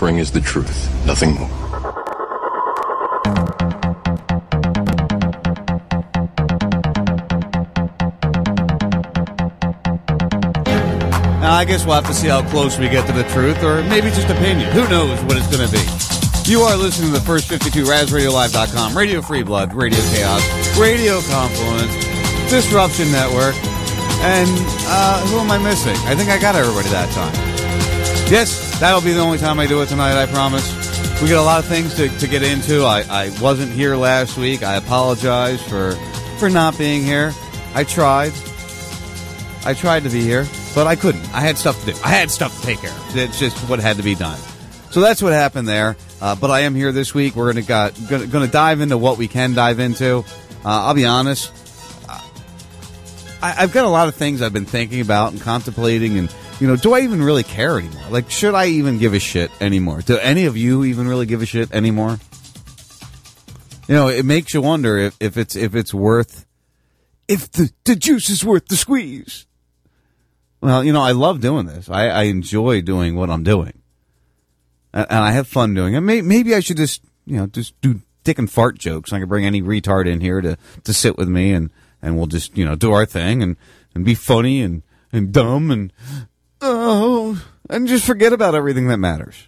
suffering is the truth, nothing more. Now, I guess we'll have to see how close we get to the truth, or maybe just opinion. Who knows what it's going to be? You are listening to the first 52 RazRadioLive.com, Radio Free Blood, Radio Chaos, Radio Confluence, Disruption Network, and uh, who am I missing? I think I got everybody that time. Yes, that'll be the only time I do it tonight, I promise. We got a lot of things to, to get into. I, I wasn't here last week. I apologize for for not being here. I tried. I tried to be here, but I couldn't. I had stuff to do. I had stuff to take care of. It's just what had to be done. So that's what happened there. Uh, but I am here this week. We're gonna got, gonna, gonna dive into what we can dive into. Uh, I'll be honest. I, I've got a lot of things I've been thinking about and contemplating, and you know, do I even really care anymore? Like, should I even give a shit anymore? Do any of you even really give a shit anymore? You know, it makes you wonder if, if it's if it's worth if the, the juice is worth the squeeze. Well, you know, I love doing this. I, I enjoy doing what I'm doing, and, and I have fun doing it. Maybe, maybe I should just you know just do dick and fart jokes. I can bring any retard in here to to sit with me, and and we'll just you know do our thing and and be funny and and dumb and oh and just forget about everything that matters.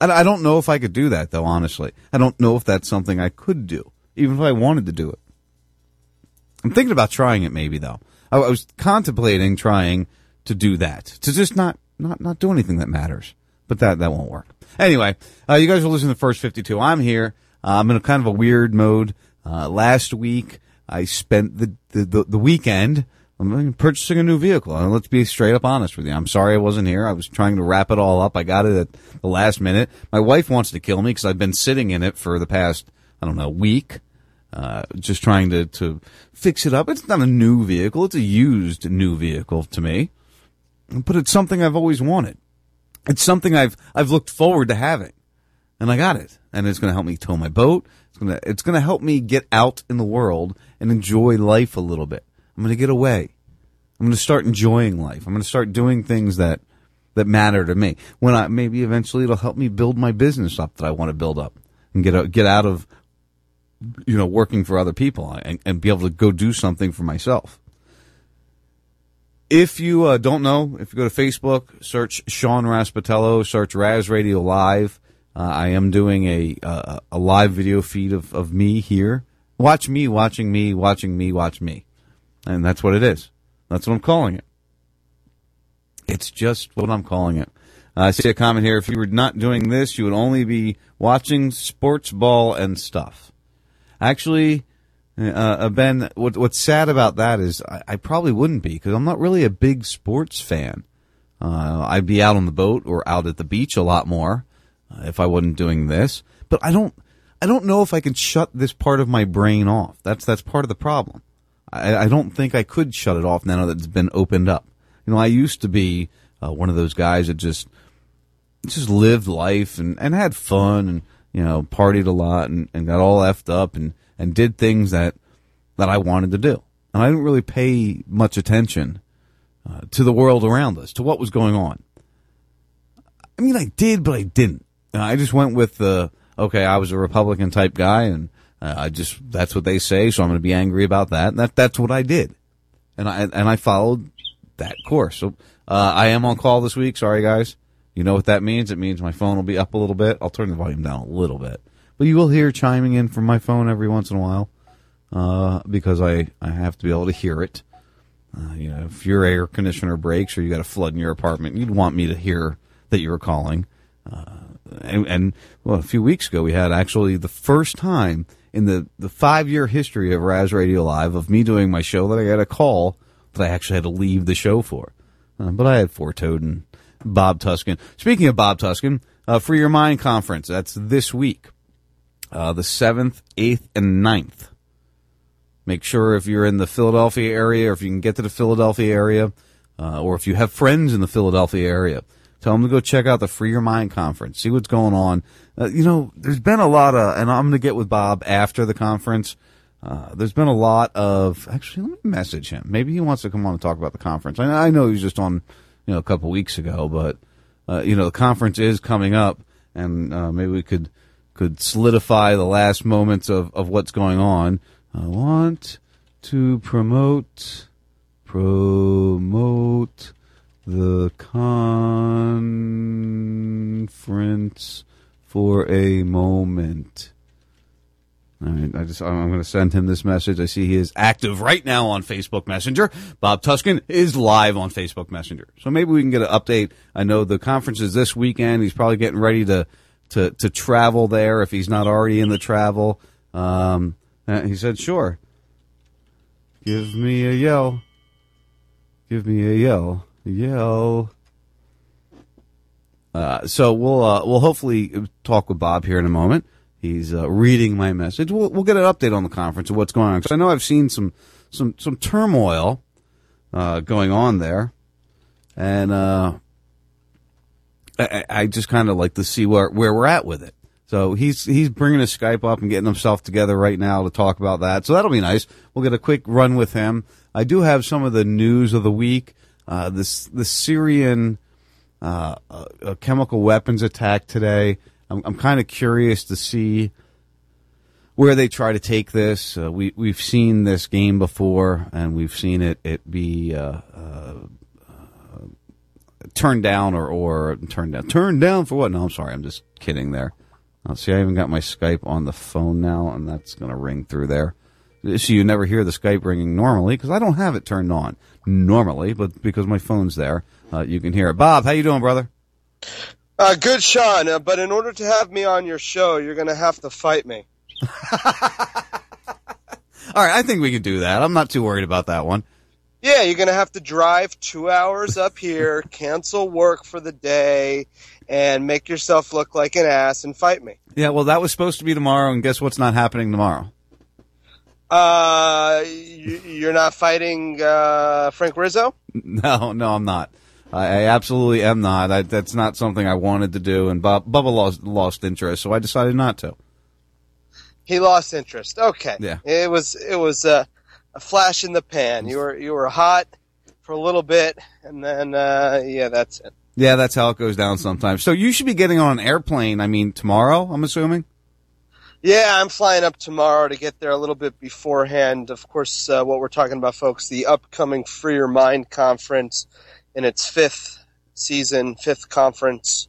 I, I don't know if I could do that though. Honestly, I don't know if that's something I could do, even if I wanted to do it. I'm thinking about trying it maybe though. I, I was contemplating trying to do that to just not not not do anything that matters, but that that won't work. Anyway, uh, you guys are listening to the first 52. I'm here. Uh, I'm in a kind of a weird mode. Uh, last week I spent the the, the, the weekend I'm purchasing a new vehicle. And let's be straight up honest with you. I'm sorry I wasn't here. I was trying to wrap it all up. I got it at the last minute. My wife wants to kill me because I've been sitting in it for the past, I don't know, week. Uh, just trying to, to fix it up. It's not a new vehicle. It's a used new vehicle to me, but it's something I've always wanted. It's something I've, I've looked forward to having and I got it. And it's going to help me tow my boat. It's going to, it's going to help me get out in the world and enjoy life a little bit. I'm going to get away. I'm going to start enjoying life. I'm going to start doing things that that matter to me. When I maybe eventually it'll help me build my business up that I want to build up and get out, get out of you know working for other people and, and be able to go do something for myself. If you uh, don't know, if you go to Facebook, search Sean Raspatello, search Raz Radio Live. Uh, I am doing a uh, a live video feed of, of me here. Watch me, watching me, watching me, watch me, and that's what it is. That's what I'm calling it. It's just what I'm calling it. I see a comment here. If you were not doing this, you would only be watching sports ball and stuff. Actually, uh, uh Ben, what, what's sad about that is I, I probably wouldn't be because I'm not really a big sports fan. Uh, I'd be out on the boat or out at the beach a lot more uh, if I wasn't doing this. But I don't, I don't know if I can shut this part of my brain off. That's that's part of the problem. I, I don't think I could shut it off now that it's been opened up. You know, I used to be uh, one of those guys that just just lived life and, and had fun and you know partied a lot and, and got all effed up and, and did things that that I wanted to do. And I didn't really pay much attention uh, to the world around us, to what was going on. I mean, I did, but I didn't. I just went with the okay. I was a Republican type guy, and uh, I just that's what they say, so I'm going to be angry about that. And that that's what I did, and I and I followed that course. So uh, I am on call this week. Sorry, guys. You know what that means? It means my phone will be up a little bit. I'll turn the volume down a little bit, but you will hear chiming in from my phone every once in a while uh, because I I have to be able to hear it. Uh, you know, if your air conditioner breaks or you got a flood in your apartment, you'd want me to hear that you were calling. Uh, and, and well, a few weeks ago, we had actually the first time in the, the five year history of Raz Radio Live of me doing my show that I got a call that I actually had to leave the show for. Uh, but I had Four Toad and Bob Tuskin. Speaking of Bob Tuskin, uh, Free Your Mind Conference, that's this week, uh, the 7th, 8th, and 9th. Make sure if you're in the Philadelphia area or if you can get to the Philadelphia area, uh, or if you have friends in the Philadelphia area, Tell them to go check out the Free Your Mind conference. See what's going on. Uh, you know, there's been a lot of, and I'm going to get with Bob after the conference. Uh, there's been a lot of, actually, let me message him. Maybe he wants to come on and talk about the conference. I, I know he was just on, you know, a couple weeks ago, but, uh, you know, the conference is coming up and, uh, maybe we could, could solidify the last moments of, of what's going on. I want to promote, promote the conference for a moment. All right, I just I'm going to send him this message. I see he is active right now on Facebook Messenger. Bob Tuskin is live on Facebook Messenger, so maybe we can get an update. I know the conference is this weekend. He's probably getting ready to to to travel there if he's not already in the travel. Um, uh, he said, "Sure, give me a yell, give me a yell, yell." Uh, so we'll uh, we'll hopefully talk with Bob here in a moment. He's uh, reading my message. We'll, we'll get an update on the conference and what's going on. Because I know I've seen some some some turmoil uh, going on there, and uh, I, I just kind of like to see where where we're at with it. So he's he's bringing his Skype up and getting himself together right now to talk about that. So that'll be nice. We'll get a quick run with him. I do have some of the news of the week. Uh, this the Syrian uh, chemical weapons attack today. I'm, I'm kind of curious to see where they try to take this. Uh, we we've seen this game before, and we've seen it it be uh, turned down or or turned down turned down for what? No, I'm sorry, I'm just kidding there. See, I even got my Skype on the phone now, and that's going to ring through there. So you never hear the Skype ringing normally because I don't have it turned on normally, but because my phone's there, uh, you can hear it. Bob, how you doing, brother? Uh, good, Sean. Uh, but in order to have me on your show, you're going to have to fight me. All right, I think we can do that. I'm not too worried about that one. Yeah, you're going to have to drive two hours up here, cancel work for the day, and make yourself look like an ass and fight me. Yeah, well, that was supposed to be tomorrow, and guess what's not happening tomorrow? Uh, you, are not fighting uh, Frank Rizzo? No, no, I'm not. I, I absolutely am not. I, that's not something I wanted to do, and Bob, Bubba lost lost interest, so I decided not to. He lost interest. Okay. Yeah. It was it was a, a flash in the pan. You were you were hot for a little bit, and then uh, yeah, that's it. Yeah, that's how it goes down sometimes. So you should be getting on an airplane. I mean, tomorrow. I'm assuming. Yeah, I'm flying up tomorrow to get there a little bit beforehand. Of course, uh, what we're talking about, folks, the upcoming Free Your Mind conference in its fifth season, fifth conference,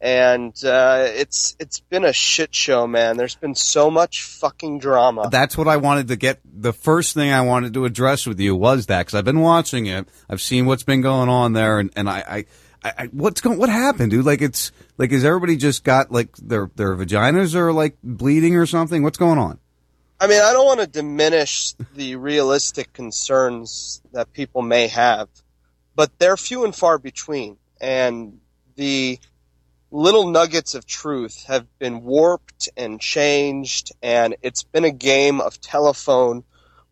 and uh, it's it's been a shit show, man. There's been so much fucking drama. That's what I wanted to get. The first thing I wanted to address with you was that because I've been watching it, I've seen what's been going on there, and and I. I I, I, what's going? What happened, dude? Like, it's like, is everybody just got like their their vaginas are like bleeding or something? What's going on? I mean, I don't want to diminish the realistic concerns that people may have, but they're few and far between. And the little nuggets of truth have been warped and changed, and it's been a game of telephone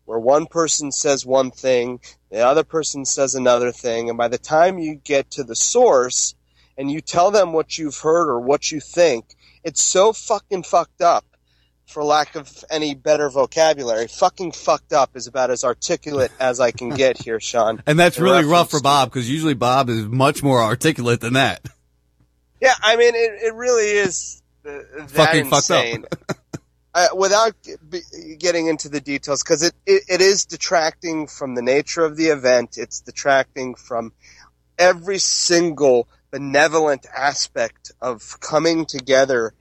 where one person says one thing, the other person says another thing, and by the time you get to the source and you tell them what you've heard or what you think, it's so fucking fucked up for lack of any better vocabulary. Fucking fucked up is about as articulate as I can get here, Sean. and that's really rough for Bob because usually Bob is much more articulate than that. Yeah, I mean, it, it really is uh, fucking insane. fucked up. uh, without getting into the details, because it, it, it is detracting from the nature of the event. It's detracting from every single benevolent aspect of coming together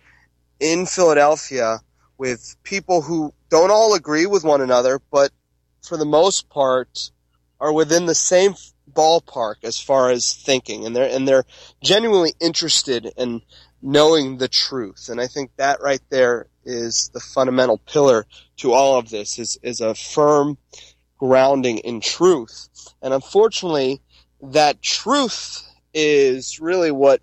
in Philadelphia with people who don't all agree with one another, but for the most part are within the same ballpark as far as thinking, and they're and they're genuinely interested in knowing the truth. And I think that right there is the fundamental pillar to all of this is is a firm grounding in truth. And unfortunately, that truth is really what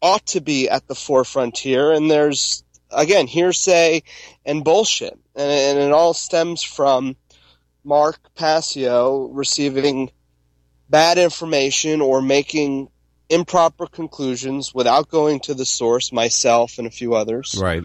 ought to be at the forefront here. And there's again, hearsay and bullshit. And, and it all stems from Mark Passio receiving bad information or making improper conclusions without going to the source, myself and a few others. Right.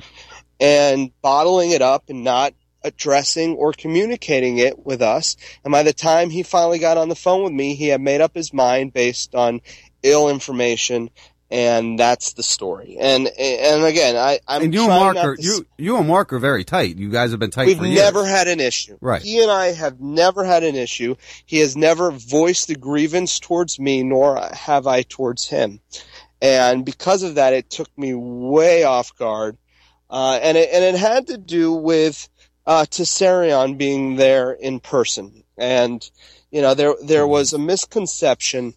And bottling it up and not addressing or communicating it with us. And by the time he finally got on the phone with me, he had made up his mind based on ill information and that's the story. And and again, I I'm and you and Mark are you you and Mark are very tight. You guys have been tight We've for years. never had an issue. Right. He and I have never had an issue. He has never voiced a grievance towards me, nor have I towards him. And because of that, it took me way off guard. Uh, and it, and it had to do with, uh, Tsarion being there in person. And, you know, there, there was a misconception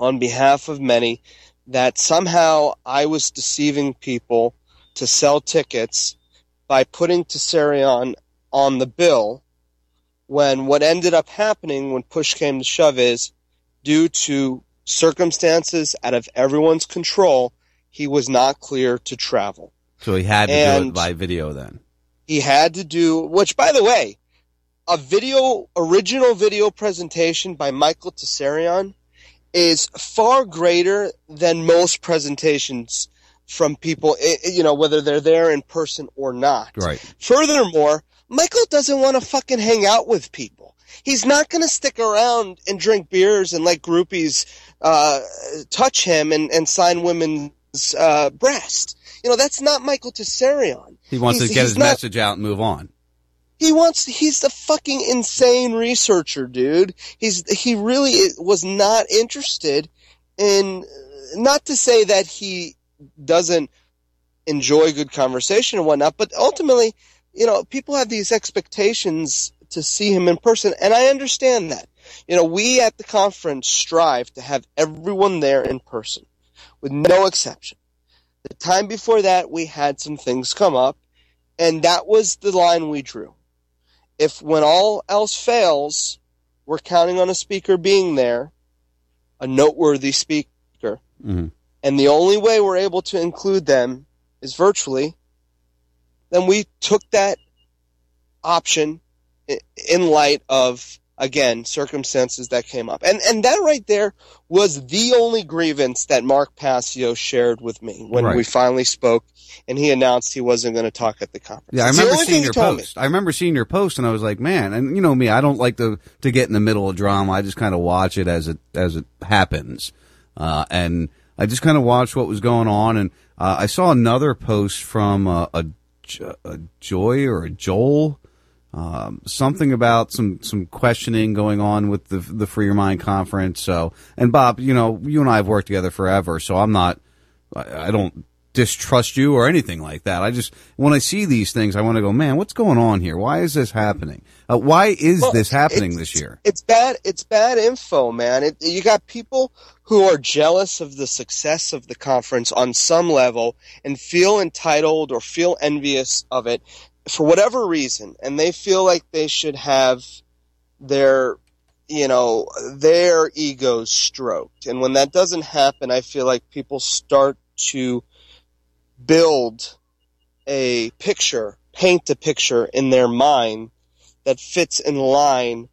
on behalf of many that somehow I was deceiving people to sell tickets by putting Tsarion on the bill when what ended up happening when push came to shove is due to circumstances out of everyone's control, he was not clear to travel. So he had to do it by video then. He had to do, which by the way, a video, original video presentation by Michael Tsarion is far greater than most presentations from people, you know, whether they're there in person or not. Right. Furthermore, Michael doesn't want to fucking hang out with people. He's not going to stick around and drink beers and let groupies uh, touch him and, and sign women's uh, breast. You know, that's not Michael Tsarion. He wants He's- to get his not- message out and move on. He wants. He's the fucking insane researcher, dude. He's he really was not interested in. Not to say that he doesn't enjoy good conversation and whatnot, but ultimately, you know, people have these expectations to see him in person, and I understand that. You know, we at the conference strive to have everyone there in person, with no exception. The time before that, we had some things come up, and that was the line we drew. If when all else fails, we're counting on a speaker being there, a noteworthy speaker, Mhm. and the only way we're able to include them is virtually, then we took that option in light of again circumstances that came up and and that right there was the only grievance that Mark Passio shared with me when Right. we finally spoke and he announced he wasn't going to talk at the conference. Yeah, I It's remember seeing your told me. post. I remember seeing your post, and I was like, man, and you know me, I don't like to to get in the middle of drama. I just kind of watch it as it as it happens, uh, and I just kind of watched what was going on. And uh, I saw another post from uh, a, a Joy or a Joel, um, something about some some questioning going on with the the Free Your Mind conference. So, and Bob, you know, you and I have worked together forever, so I'm not, I, I don't distrust you or anything like that. I just when I see these things, I want to go, man, what's going on here? Why is this happening? Uh, why is Well, this happening this year? It's bad. It's bad info, man. It, you got people who are jealous of the success of the conference on some level and feel entitled or feel envious of it for whatever reason, and they feel like they should have their, you know, their egos stroked. And when that doesn't happen, I feel like people start to build a picture, paint a picture in their mind that fits in line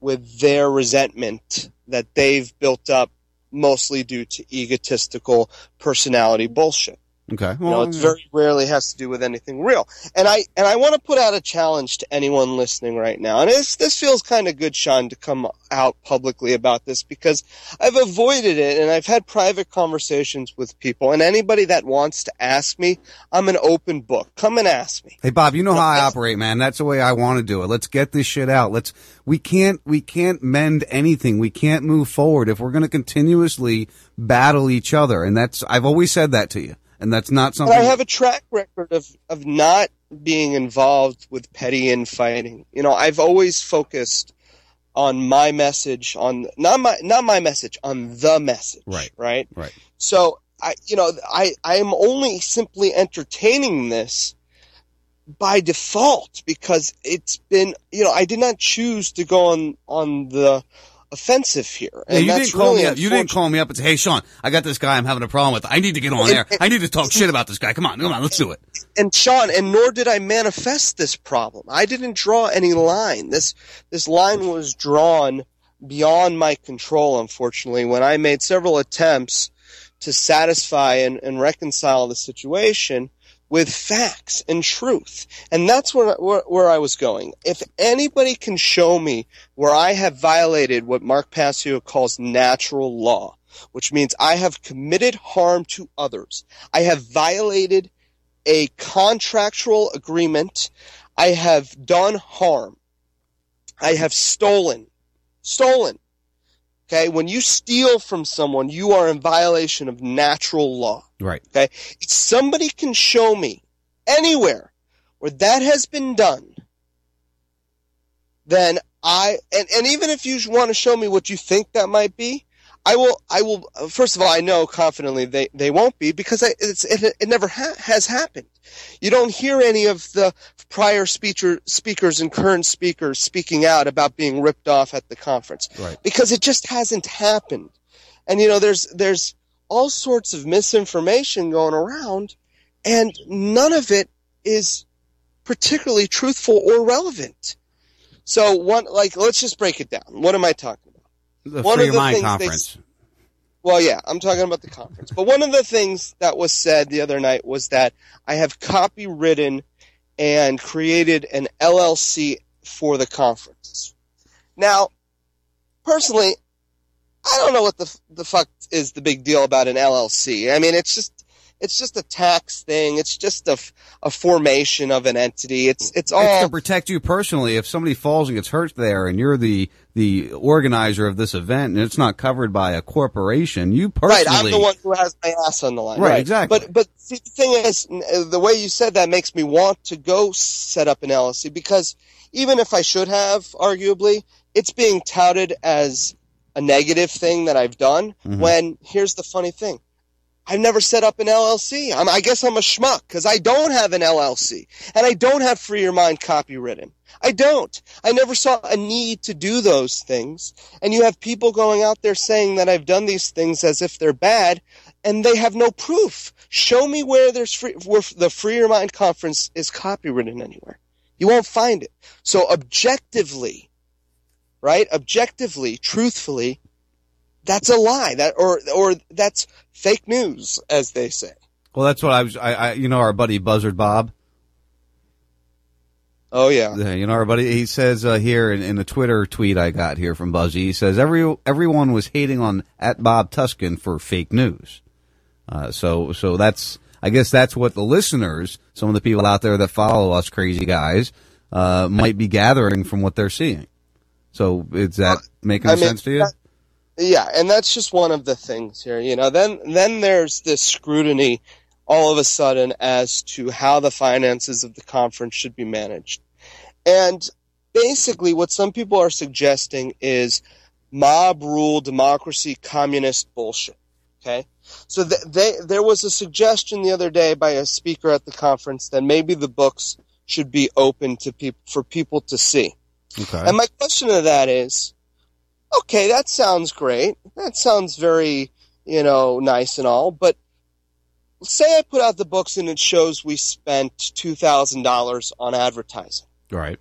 with their resentment that they've built up mostly due to egotistical personality bullshit. Okay, You know, it very rarely has to do with anything real. And I and I want to put out a challenge to anyone listening right now. And this this feels kind of good, Sean, to come out publicly about this because I've avoided it and I've had private conversations with people. And anybody that wants to ask me, I'm an open book. Come and ask me. Hey Bob, you know how I operate, man. That's the way I want to do it. Let's get this shit out. Let's we can't we can't mend anything. We can't move forward if we're going to continuously battle each other. And that's I've always said that to you. And that's not something. But I have a track record of, of not being involved with petty infighting. You know, I've always focused on my message, on not my not my message, on the message. Right. Right. Right. So I, you know, I I am only simply entertaining this by default because it's been, you know, I did not choose to go on on the offensive here, Yeah, you that's didn't call really me up. You didn't call me up and say, "Hey, Sean, I got this guy I'm having a problem with. I need to get on there. I need to talk shit about this guy. Come on, come on, let's do it." and Sean, and nor did I manifest this problem. I didn't draw any line. This this line was drawn beyond my control, unfortunately, when I made several attempts to satisfy and, and reconcile the situation with facts and truth. And that's where, where, where, I was going. If anybody can show me where I have violated what Mark Passio calls natural law, which means I have committed harm to others, I have violated a contractual agreement, I have done harm, I have stolen, stolen. Okay, when you steal from someone, you are in violation of natural law. Right. Okay, if somebody can show me anywhere where that has been done, then I and, and even if you want to show me what you think that might be, I will. I will. First of all, I know confidently they, they won't be because it, it never ha- has happened. You don't hear any of the prior speaker, speakers and current speakers speaking out about being ripped off at the conference right. because it just hasn't happened. And you know, there's there's all sorts of misinformation going around, and none of it is particularly truthful or relevant. So one, like, let's just break it down. What am I talking? About? The one Free of the Mind Conference. They, well, yeah, I'm talking about the conference. But one of the things that was said the other night was that I have copywritten and created an LLC for the conference. Now, personally, I don't know what the the fuck is the big deal about an LLC. I mean, it's just it's just a tax thing. It's just a, a formation of an entity. It's it's all it's to protect you personally. If somebody falls and gets hurt there, and you're the the organizer of this event, and it's not covered by a corporation, you personally right. I'm the one who has my ass on the line. Right, right. exactly. But but see, the thing is, uh, the way you said that makes me want to go set up an LLC because even if I should have, arguably, it's being touted as a negative thing that I've done. Mm-hmm. When here's the funny thing I've never set up an LLC. I'm, i guess I'm a schmuck because I don't have an LLC and I don't have Free Your Mind copywritten. I don't. I never saw a need to do those things. And you have people going out there saying that I've done these things as if they're bad and they have no proof. Show me where there's free, where the Free Your Mind conference is copywritten anywhere. You won't find it. So objectively, right? Objectively, truthfully, that's a lie. That or or that's fake news, as they say. Well, that's what I was. I, I you know our buddy Buzzard Bob. Oh yeah. yeah you know our buddy. He says uh, here in, in a Twitter tweet I got here from Buzzy. He says every everyone was hating on at Bob Tuskin for fake news. Uh, so so that's I guess that's what the listeners, some of the people out there that follow us crazy guys, uh, might be gathering from what they're seeing. So is that uh, making I mean, sense to you? That, yeah, and that's just one of the things here. You know, then then there's this scrutiny all of a sudden as to how the finances of the conference should be managed. And basically what some people are suggesting is mob rule democracy communist bullshit. Okay? So th- they, there was a suggestion the other day by a speaker at the conference that maybe the books should be open to people for people to see. Okay. And my question to that is okay, that sounds great. That sounds very, you know, nice and all. But say I put out the books and it shows we spent $2,000 on advertising. Right.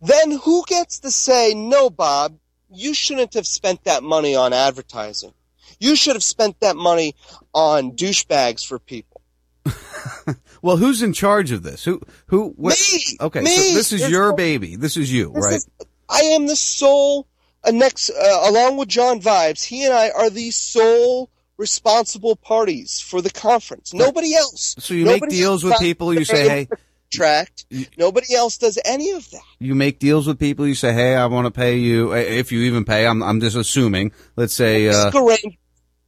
Then who gets to say, no, Bob, you shouldn't have spent that money on advertising. You should have spent that money on douchebags for people. well, who's in charge of this? Who? Who? What? Me. Okay, me. so this is your baby. This is you, this right? Is, I am the sole, uh, next, uh, along with John Vibes, he and I are the sole responsible parties for the conference. Nobody else. So you make deals with people. You say, "Hey." Tract. Nobody else does any of that. You make deals with people. You say, "Hey, I want to pay you." If you even pay, I'm I'm just assuming. Let's say uh, arrange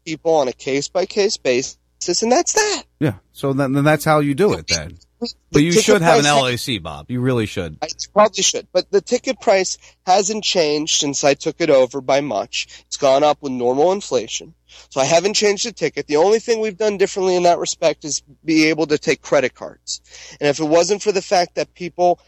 people on a case by case basis, and that's that. Yeah. So then, then that's how you do it. Then but you should have an LLC, Bob. You really should. I probably should. But the ticket price hasn't changed since I took it over by much. It's gone up with normal inflation. So I haven't changed the ticket. The only thing we've done differently in that respect is be able to take credit cards. And if it wasn't for the fact that people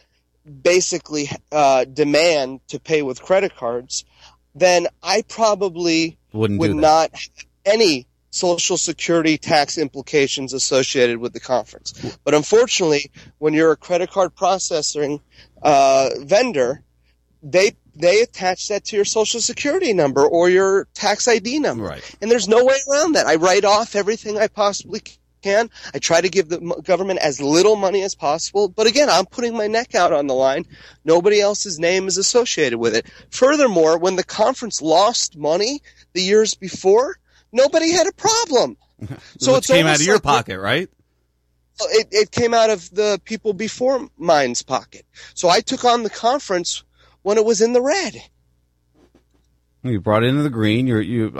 basically uh, demand to pay with credit cards, then I probably Wouldn't would not have any social security tax implications associated with the conference. But unfortunately, when you're a credit card processing uh, vendor, they they attach that to your social security number or your tax ID number. Right. And there's no way around that. I write off everything I possibly can. I try to give the government as little money as possible. But again, I'm putting my neck out on the line. Nobody else's name is associated with it. Furthermore, when the conference lost money the years before, nobody had a problem. So it came out of your like- pocket, right? It, it came out of the people before mine's pocket. So I took on the conference when it was in the red. You brought it into the green. You're you.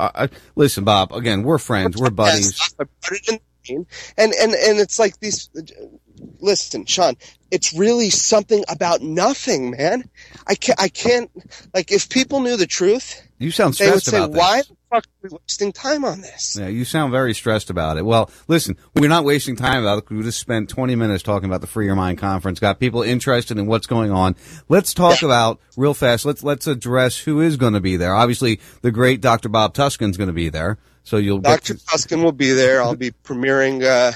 Listen, Bob. Again, we're friends. We're buddies. Yes, I put it in the green. And, and, and it's like these, listen, Sean, it's really something about nothing, man. I can't, I can't, like, if people knew the truth, You sound stressed they would say, about this. why fuck are we wasting time on this? Yeah, you sound very stressed about it. Well, listen, we're not wasting time about it. We just spent 20 minutes talking about the Free Your Mind conference. Got people interested in what's going on. Let's talk about real fast. Let's let's address who is going to be there. Obviously, the great Dr. Bob Tuskin's going to be there. So you'll Dr. Tuskin will be there. I'll be premiering, uh,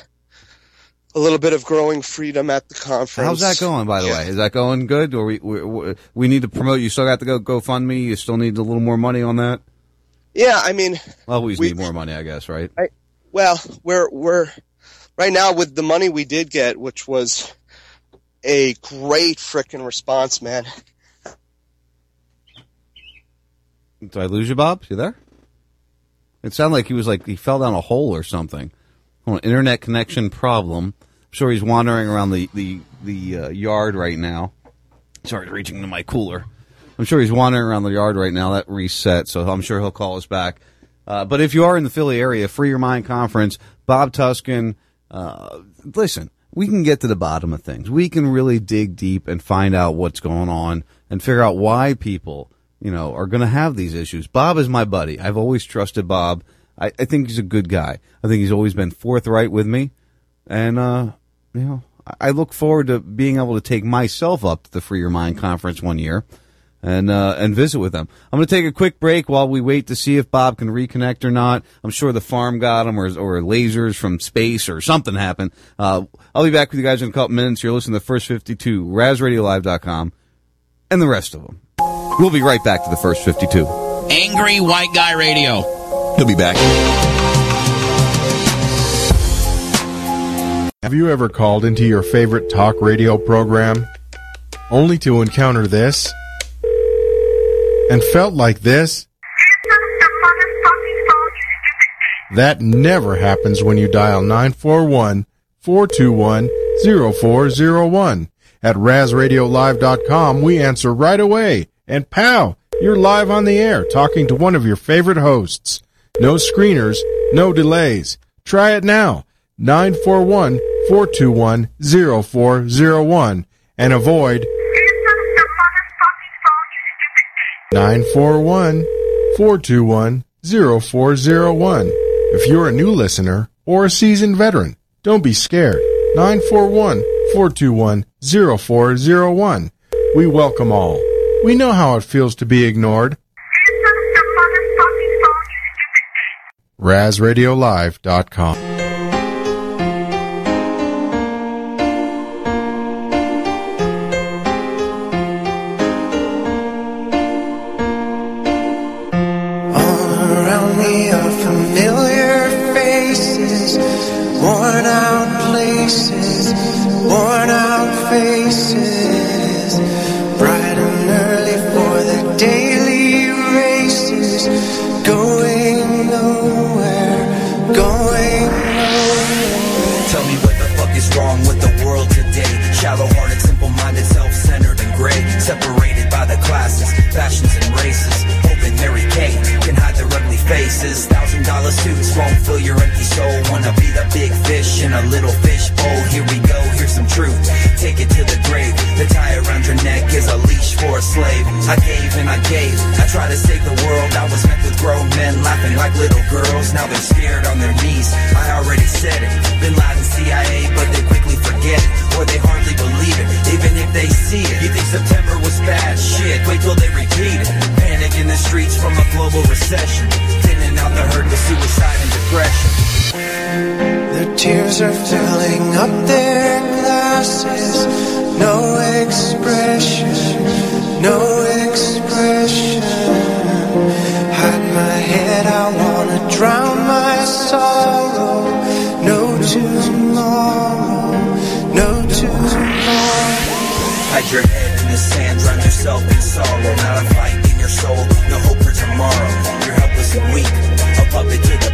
a little bit of growing freedom at the conference. How's that going, by the Yeah. way? Is that going good? Or we, we we need to promote? You still got to go GoFundMe. You still need a little more money on that. Yeah, I mean, Always We- need more money, I guess, right? Well, we're we're right now with the money we did get, which was a great frickin' response, man. Did I lose you, Bob? You there? It sounded like he was like he fell down a hole or something. Oh, internet connection problem. I'm sure he's wandering around the the the uh, yard right now. Sorry, reaching to my cooler. I'm sure he's wandering around the yard right now. That reset, so I'm sure he'll call us back. Uh, but if you are in the Philly area, Free Your Mind Conference, Bob Tuskin, uh, listen, we can get to the bottom of things. We can really dig deep and find out what's going on and figure out why people, you know, are going to have these issues. Bob is my buddy. I've always trusted Bob. I, I think he's a good guy. I think he's always been forthright with me. And, uh, you know, I I look forward to being able to take myself up to the Free Your Mind conference one year and uh, and visit with them. I'm going to take a quick break while we wait to see if Bob can reconnect or not. I'm sure the farm got him or or lasers from space or something happened. Uh, I'll be back with you guys in a couple minutes. You're listening to the First 52, RazRadioLive.com, and the rest of them. We'll be right back to the First 52. Angry White Guy Radio. He'll be back. Have you ever called into your favorite talk radio program only to encounter this and felt like this? That never happens when you dial 941 421 0401. At RazRadioLive.com, we answer right away. And pow, you're live on the air talking to one of your favorite hosts. No screeners, no delays. Try it now. 941 421 0401 and avoid 941 421 0401. If you're a new listener or a seasoned veteran, don't be scared. 941 421 0401. We welcome all. We know how it feels to be ignored. RazRadioLive.com.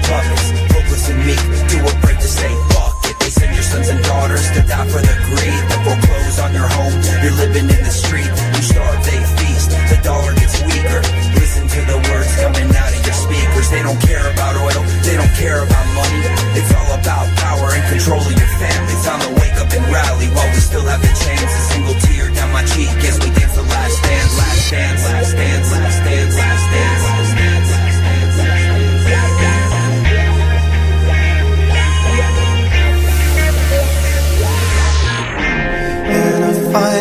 puppets. Hopeless and meek, do a break to say fuck it. They send your sons and daughters to die for the greed. The foreclose on your home, you're living in the street. You starve, they feast, the dollar gets weaker. Listen to the words coming out of your speakers. They don't care about oil, they don't care about money.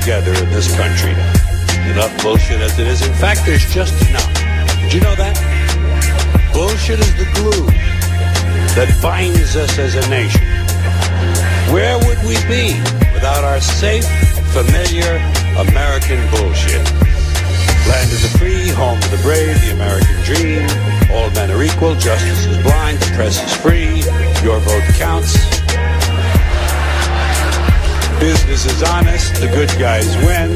together in this country. Enough bullshit as it is. In fact, there's just enough. Did you know that? Bullshit is the glue that binds us as a nation. Where would we be without our safe, familiar American bullshit? Land of the free, home of the brave, the American dream. All men are equal, justice is blind, the press is free, your vote counts. Business is honest, the good guys win.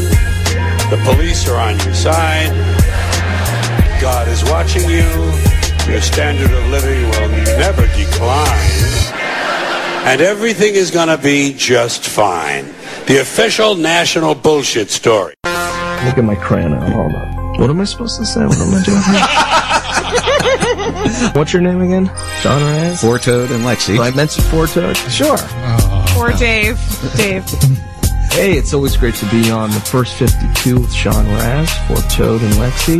The police are on your side. God is watching you. Your standard of living will never decline. And everything is going to be just fine. The official national bullshit story. Look at my crayon out. Hold on. What am I supposed to say? What am I doing? What's your name again? John Reyes? Four Toad and Lexi. Did I mention Four Toad? Sure. Oh, Poor Dave. Dave. Hey, it's always great to be on the first 52 with Sean Raz, Four Toad, and Lexi.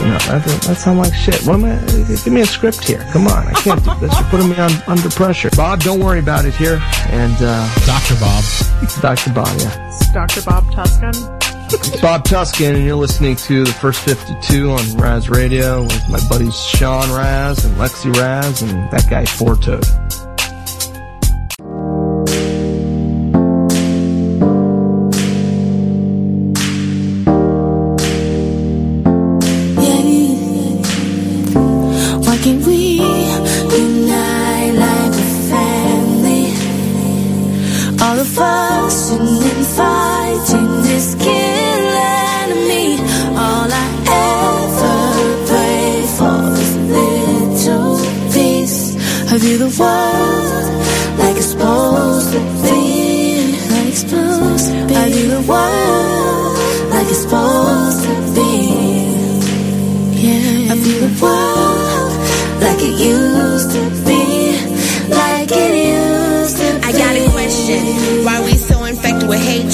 You know, that, that sound like shit. What am I? Give me a script here. Come on, I can't do this. You're putting me on under pressure. Bob, don't worry about it here. And uh, Dr. Bob. Dr. Bob, yeah. It's Dr. Bob Tuskin. It's Bob Tuskin, and you're listening to the first 52 on Raz Radio with my buddies Sean Raz and Lexi Raz and that guy Four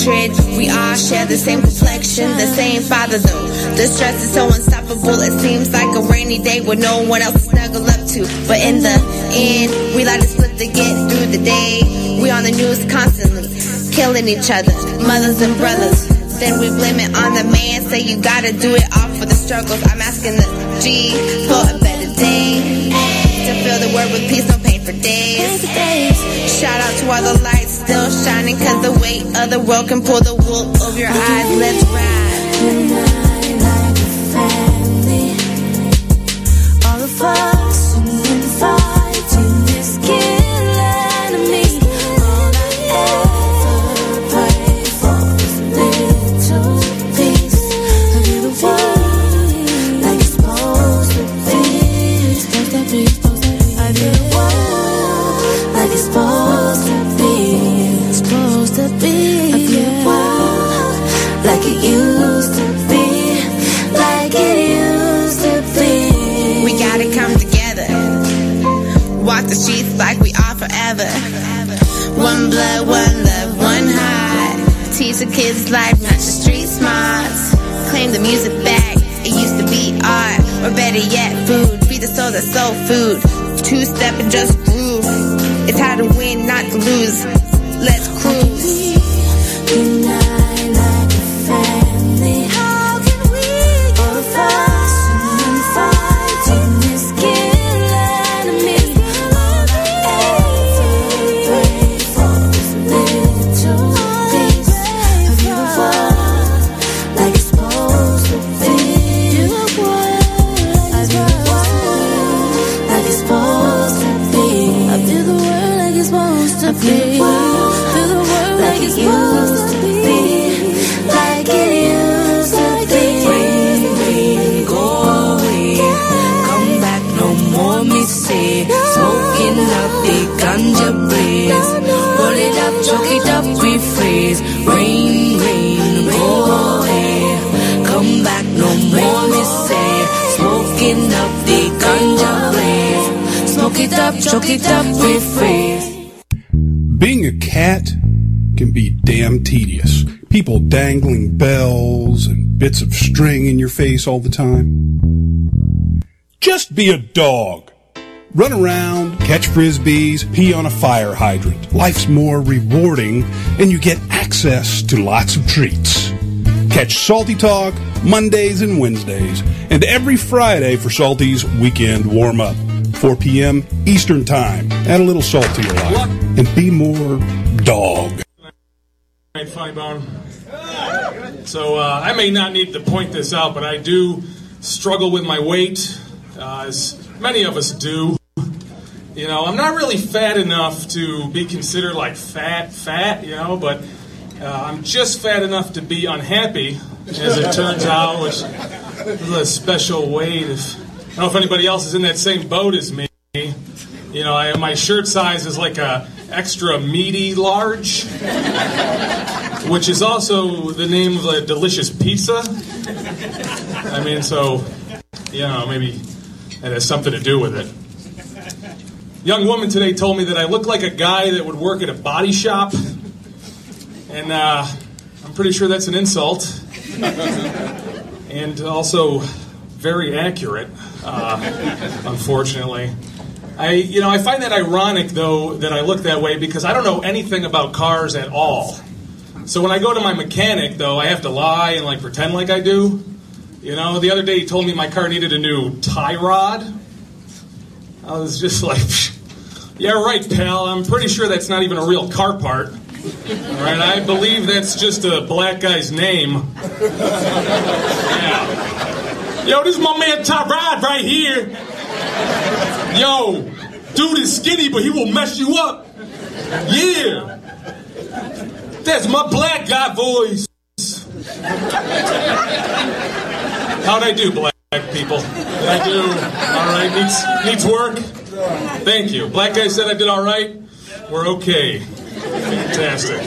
We all share the same complexion, the same father though. The stress is so unstoppable, it seems like a rainy day with no one else to snuggle up to. But in the end, we like to split to get through the day. We on the news constantly, killing each other, mothers and brothers. Then we blame it on the man, say you gotta do it all for the struggles. I'm asking the G for a better day. To fill the world with peace, no pain for days. Shout out to all the lights still shining, cause the weight of the world can pull the wool over your eyes. Let's ride. Kids' life, not just street smarts. Claim the music back. It used to be art, or better yet, food. Be the soul that's soul food. Two step and just groove. It's how to win, not to lose. It up, choke it up. Being a cat can be damn tedious. People dangling bells and bits of string in your face all the time. Just be a dog. Run around, catch frisbees, pee on a fire hydrant. Life's more rewarding and you get access to lots of treats. Catch Salty Talk Mondays and Wednesdays and every Friday for Salty's weekend warm up. 4 p.m. Eastern Time. Add a little salt to your life and be more dog. So uh, I may not need to point this out, but I do struggle with my weight, uh, as many of us do. You know, I'm not really fat enough to be considered like fat, fat. You know, but uh, I'm just fat enough to be unhappy, as it turns out, which is a special weight. If, I don't know if anybody else is in that same boat as me. You know, I, my shirt size is like a extra meaty large, which is also the name of a delicious pizza. I mean, so you know, maybe it has something to do with it. Young woman today told me that I look like a guy that would work at a body shop, and uh, I'm pretty sure that's an insult, and also very accurate, uh, unfortunately. I, you know, I find that ironic though that I look that way because I don't know anything about cars at all. So when I go to my mechanic though, I have to lie and like pretend like I do. You know, the other day he told me my car needed a new tie rod. I was just like, yeah, right, pal. I'm pretty sure that's not even a real car part. All right, I believe that's just a black guy's name. Yeah. Yo, this is my man Ty Rod right here. Yo, dude is skinny, but he will mess you up. Yeah. That's my black guy voice. How'd I do, black people? I do all right? Needs, needs work? Thank you. Black guy said I did all right. We're okay. Fantastic.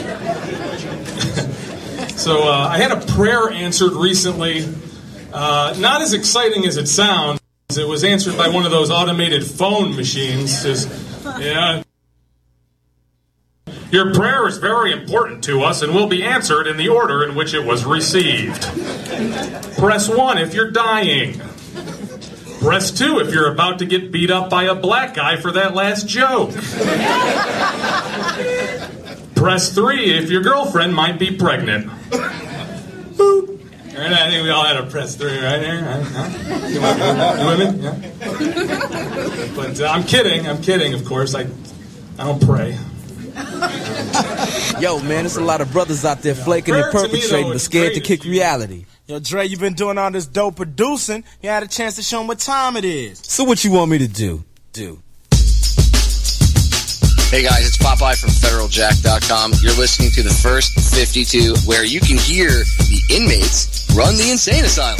so uh, I had a prayer answered recently. Uh, not as exciting as it sounds. It was answered by one of those automated phone machines. Just, yeah. Your prayer is very important to us and will be answered in the order in which it was received. Press 1 if you're dying. Press 2 if you're about to get beat up by a black guy for that last joke. Press 3 if your girlfriend might be pregnant. Boop. I think we all had a press 3 right there. Huh? You women? Yeah. But uh, I'm kidding. I'm kidding, of course. I, I don't pray. Yo, man, there's a lot of brothers out there flaking and Prayer to me, perpetrating, but scared to kick reality. Yo, Dre, you've been doing all this dope producing. You had a chance to show them what time it is. So what you want me to do? Do. Hey guys, it's Popeye from FederalJack.com. You're listening to the first 52, where you can hear the inmates run the insane asylum.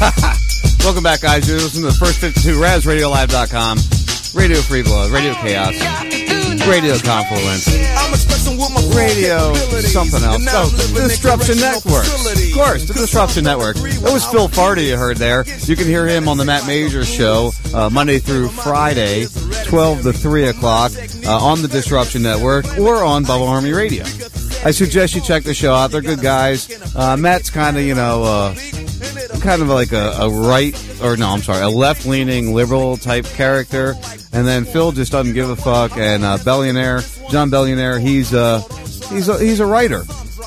Welcome back, guys. You're listening to the first 52 RazRadioLive.com, Radio Free Blood, Radio Chaos, Radio Confluence, Radio something else. Oh, the Disruption Network. Of course, the Disruption Network. That was Phil Farty you heard there. You can hear him on the Matt Major Show uh, Monday through Friday, 12 to 3 o'clock uh, on the Disruption Network or on Bubba Army Radio. I suggest you check the show out. They're good guys. Uh, Matt's kind of, you know, uh, kind of like a, a right, or no, I'm sorry, a left leaning liberal type character. And then Phil just doesn't give a fuck. And uh, Billionaire, John Billionaire, he's, uh, he's, a, he's a writer.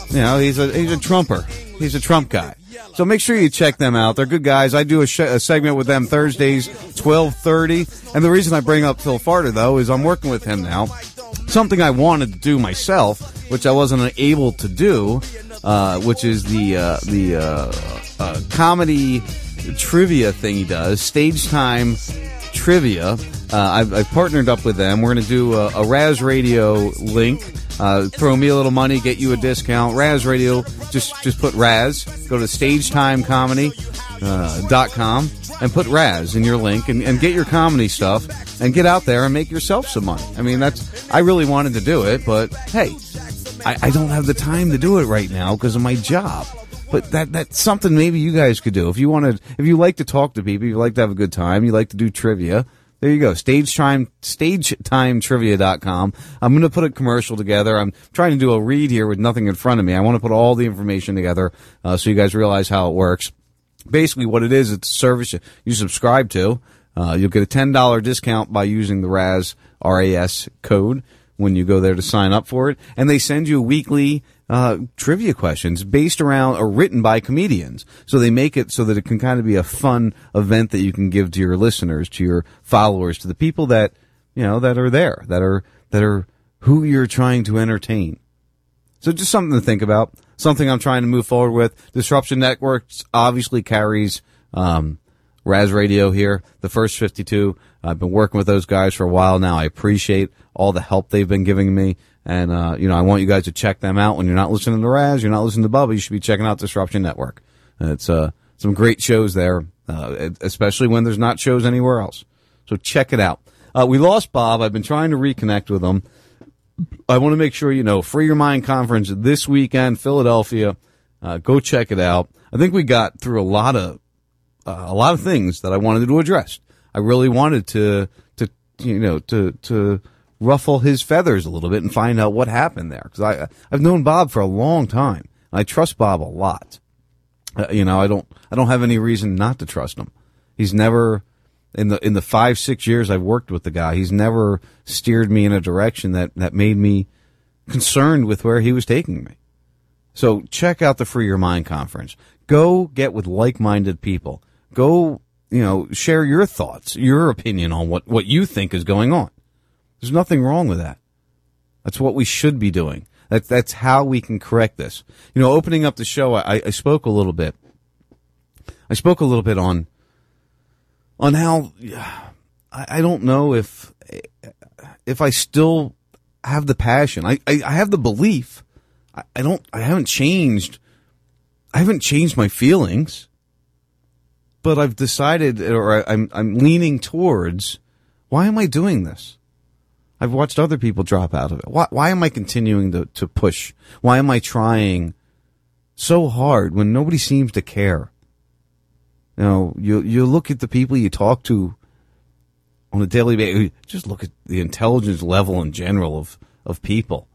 You know, he's a, he's a Trumper. He's a Trump guy. So make sure you check them out. They're good guys. I do a, sh- a segment with them Thursdays, twelve thirty. And the reason I bring up Phil Farter though is I'm working with him now. Something I wanted to do myself, which I wasn't able to do, uh, which is the uh, the uh, uh, comedy trivia thing he does, stage time trivia. Uh, I've, I've partnered up with them. We're going to do a, a Raz Radio link. Uh, throw me a little money, get you a discount. Raz Radio, just just put Raz. Go to StageTimeComedy.com uh, .com and put Raz in your link and, and get your comedy stuff and get out there and make yourself some money. I mean, that's I really wanted to do it, but hey, I, I don't have the time to do it right now because of my job. But that that's something maybe you guys could do if you want to. If you like to talk to people, you like to have a good time, you like to do trivia. There you go. Stage time, stagetimetrivia.com. I'm going to put a commercial together. I'm trying to do a read here with nothing in front of me. I want to put all the information together uh, so you guys realize how it works. Basically, what it is, it's a service you subscribe to. Uh, you'll get a $10 discount by using the RAS, RAS code when you go there to sign up for it. And they send you weekly uh, trivia questions based around or written by comedians. So they make it so that it can kind of be a fun event that you can give to your listeners, to your followers, to the people that, you know, that are there, that are, that are who you're trying to entertain. So just something to think about. Something I'm trying to move forward with. Disruption Networks obviously carries, um, Raz Radio here, the first 52. I've been working with those guys for a while now. I appreciate all the help they've been giving me. And, uh, you know, I want you guys to check them out. When you're not listening to Raz, you're not listening to Bubba, you should be checking out Disruption Network. It's, uh, some great shows there, uh, especially when there's not shows anywhere else. So check it out. Uh, we lost Bob. I've been trying to reconnect with him. I want to make sure you know, Free Your Mind Conference this weekend, Philadelphia. Uh, go check it out. I think we got through a lot of, uh, a lot of things that I wanted to address. I really wanted to, to, you know, to, to, ruffle his feathers a little bit and find out what happened there. Because I I've known Bob for a long time. I trust Bob a lot. Uh, you know, I don't I don't have any reason not to trust him. He's never in the in the five six years I've worked with the guy. He's never steered me in a direction that that made me concerned with where he was taking me. So check out the Free Your Mind conference. Go get with like-minded people. Go, you know, share your thoughts, your opinion on what, what you think is going on. There's nothing wrong with that. That's what we should be doing. That, that's how we can correct this. You know, opening up the show, I, I spoke a little bit. I spoke a little bit on, on how, I, I don't know if, if I still have the passion. I, I, I have the belief. I, I don't, I haven't changed. I haven't changed my feelings, but I've decided, or I, I'm, I'm leaning towards, why am I doing this? I've watched other people drop out of it. Why, why am I continuing to, to push? Why am I trying so hard when nobody seems to care? You know, you, you look at the people you talk to on a daily basis, just look at the intelligence level in general of, of people.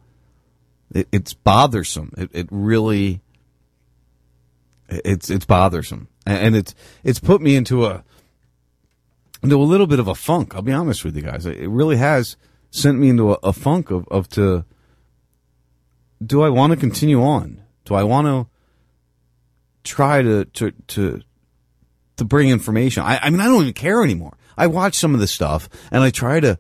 It, it's bothersome. It, it really, it's, it's bothersome. And it's, it's put me into a, into a little bit of a funk. I'll be honest with you guys. It really has sent me into a, a funk of, of to do I want to continue on? Do I want to try to to to to bring information? I, I mean, I don't even care anymore. I watch some of the stuff and I try to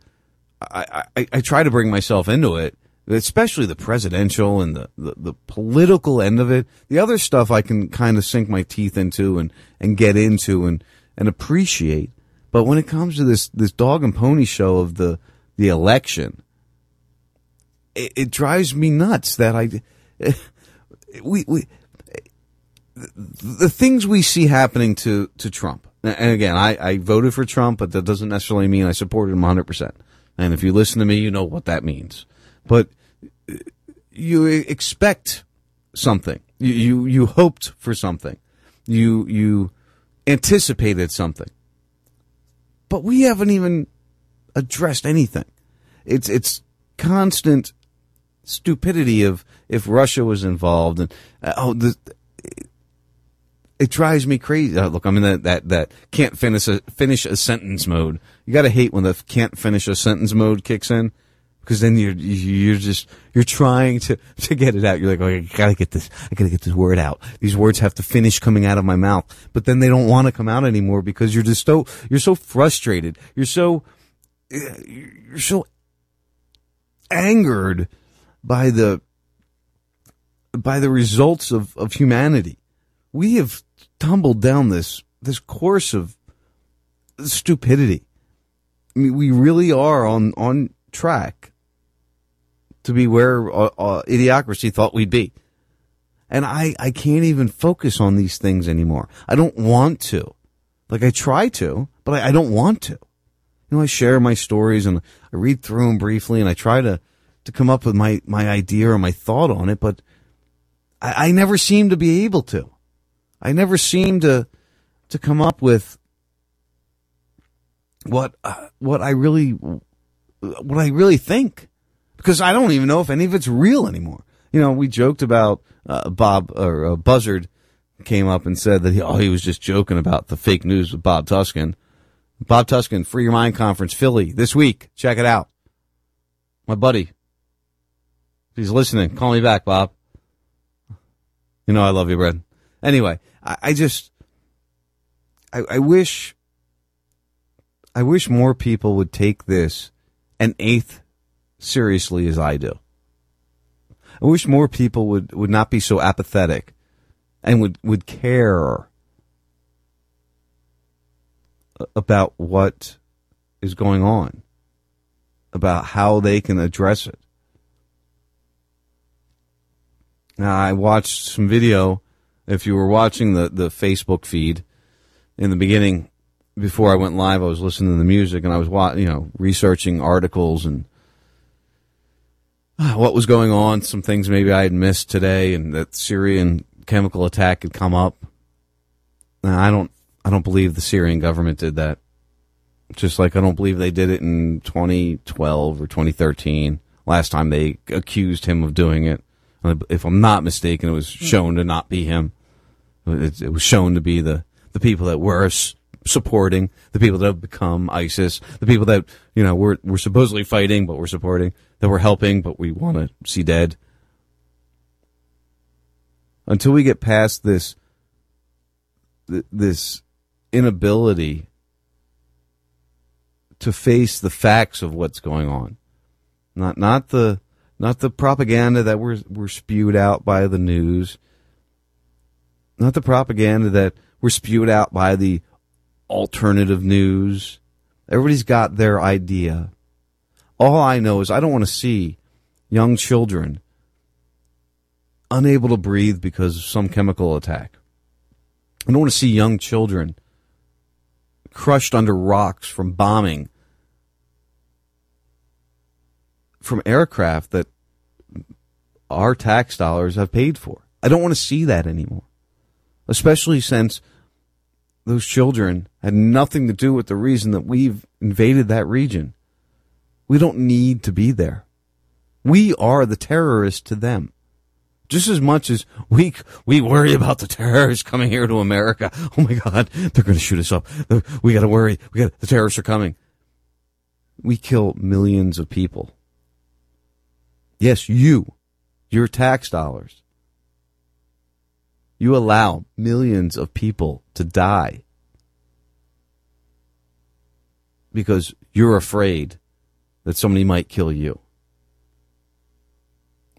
I, I, I try to bring myself into it, especially the presidential and the, the, the political end of it. The other stuff I can kind of sink my teeth into and, and get into and, and appreciate. But when it comes to this, this dog and pony show of the, the election, it, it drives me nuts that I, we, we, the things we see happening to, to Trump. And again, I, I voted for Trump, but that doesn't necessarily mean I supported him 100%. And if you listen to me, you know what that means. But uh, you expect something. You, you, you hoped for something. You, you anticipated something. But we haven't even addressed anything. It's it's constant stupidity of if Russia was involved and uh, oh the it drives me crazy. Uh, look, I'm in that that that can't finish a finish a sentence mode. You got to hate when the can't finish a sentence mode kicks in because then you're you're just you're trying to to get it out. You're like, oh, I gotta get this. I gotta get this word out. These words have to finish coming out of my mouth, but then they don't want to come out anymore because you're just so you're so frustrated. You're so you're so angered by the by the results of of humanity. We have tumbled down this this course of stupidity. I mean, we really are on on track to be where uh, uh, idiocracy thought we'd be. And I, I can't even focus on these things anymore. I don't want to. Like I try to, but I, I don't want to. You know, I share my stories and I read through them briefly and I try to, to come up with my, my idea or my thought on it, but I, I never seem to be able to. I never seem to, to come up with what, uh, what I really, what I really think because I don't even know if any of it's real anymore. You know, we joked about uh, Bob or uh, Buzzard came up and said that he, oh, he was just joking about the fake news with Bob Tuskin. Bob Tuskin, Free Your Mind Conference, Philly, this week. Check it out. My buddy. If he's listening. Call me back, Bob. You know I love you, Brad. Anyway, I, I just, I, I wish, I wish more people would take this an eighth seriously as I do. I wish more people would, would not be so apathetic and would, would care about what is going on, about how they can address it. Now, I watched some video. If you were watching the, the Facebook feed in the beginning, before I went live, I was listening to the music and I was, you know, researching articles and ah, what was going on, some things maybe I had missed today, and that Syrian chemical attack had come up. Now, I don't, I don't believe the Syrian government did that. Just like I don't believe they did it in 2012 or 2013. Last time they accused him of doing it. Uh, if I'm not mistaken, it was hmm. shown to not be him. It, it was shown to be the, the people that were supporting, the people that have become ISIS, the people that, you know, we're, we're supposedly fighting, but we're supporting that we're helping, but we want to see dead. Until we get past this, this inability to face the facts of what's going on, not not the not the propaganda that we're we're spewed out by the news, not the propaganda that we're spewed out by the alternative news. Everybody's got their idea. All I know is I don't want to see young children unable to breathe because of some chemical attack. I don't want to see young children crushed under rocks from bombing from aircraft that our tax dollars have paid for. I don't want to see that anymore. Especially since those children had nothing to do with the reason that we've invaded that region. We don't need to be there. We are the terrorists to them. Just as much as we we worry about the terrorists coming here to America. Oh my God, they're going to shoot us up. We got to worry. We got the terrorists are coming. We kill millions of people. Yes, you, your tax dollars. You allow millions of people to die because you're afraid that somebody might kill you.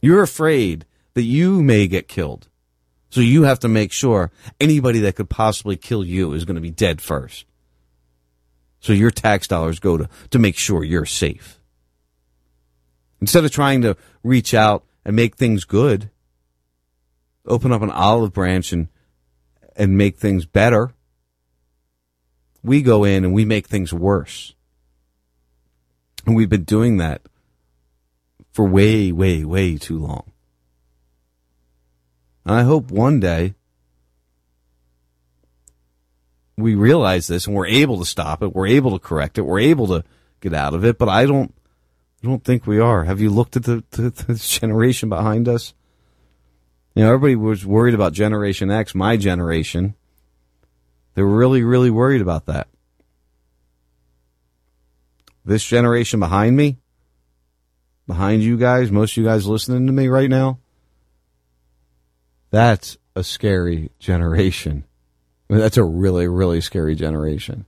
You're afraid that you may get killed. So you have to make sure anybody that could possibly kill you is going to be dead first. So your tax dollars go to, to make sure you're safe. Instead of trying to reach out and make things good, open up an olive branch and, and make things better, we go in and we make things worse. And we've been doing that for way, way, way too long. I hope one day we realize this and we're able to stop it. We're able to correct it. We're able to get out of it, but I don't. I don't think we are. Have you looked at the, the, the generation behind us? You know, everybody was worried about Generation X, my generation. They were really, really worried about that. This generation behind me, behind you guys, most of you guys listening to me right now, that's a scary generation. I mean, that's a really, really scary generation.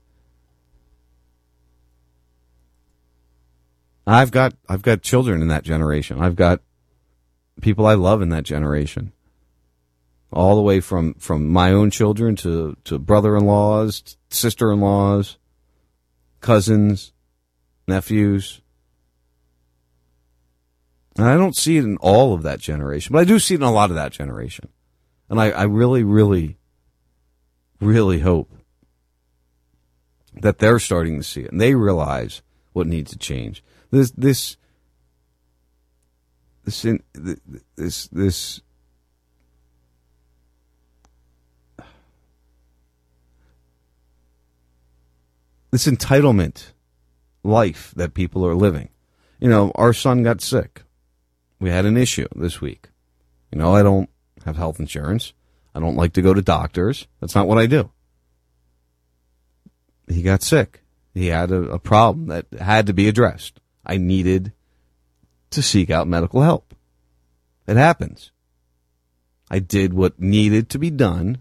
I've got I've got children in that generation. I've got people I love in that generation. All the way from, from my own children to, to brother in laws, sister in laws, cousins, nephews. And I don't see it in all of that generation, but I do see it in a lot of that generation. And I, I really, really, really hope that they're starting to see it and they realize what needs to change. This, this, this, this, this, this entitlement life that people are living. You know, our son got sick. We had an issue this week. You know, I don't have health insurance. I don't like to go to doctors. That's not what I do. He got sick. He had a, a problem that had to be addressed. I needed to seek out medical help. It happens. I did what needed to be done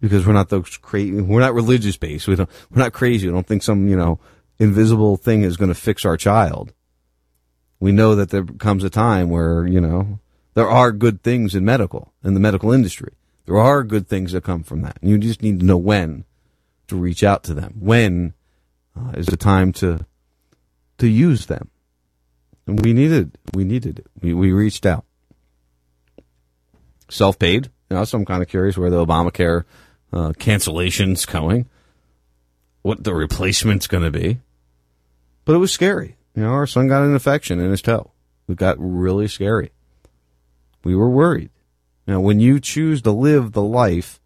because we're not those crazy. We're not religious based. We don't. We're not crazy. We don't think some you know invisible thing is going to fix our child. We know that there comes a time where you know there are good things in medical in the medical industry. There are good things that come from that. And you just need to know when to reach out to them. When uh, is the time to to use them? And we needed we needed it. We we reached out. Self paid. You know, so I'm kind of curious where the Obamacare uh, cancellations going, what the replacement's going to be. But it was scary. You know, our son got an infection in his toe. It got really scary. We were worried. Now, when you choose to live the life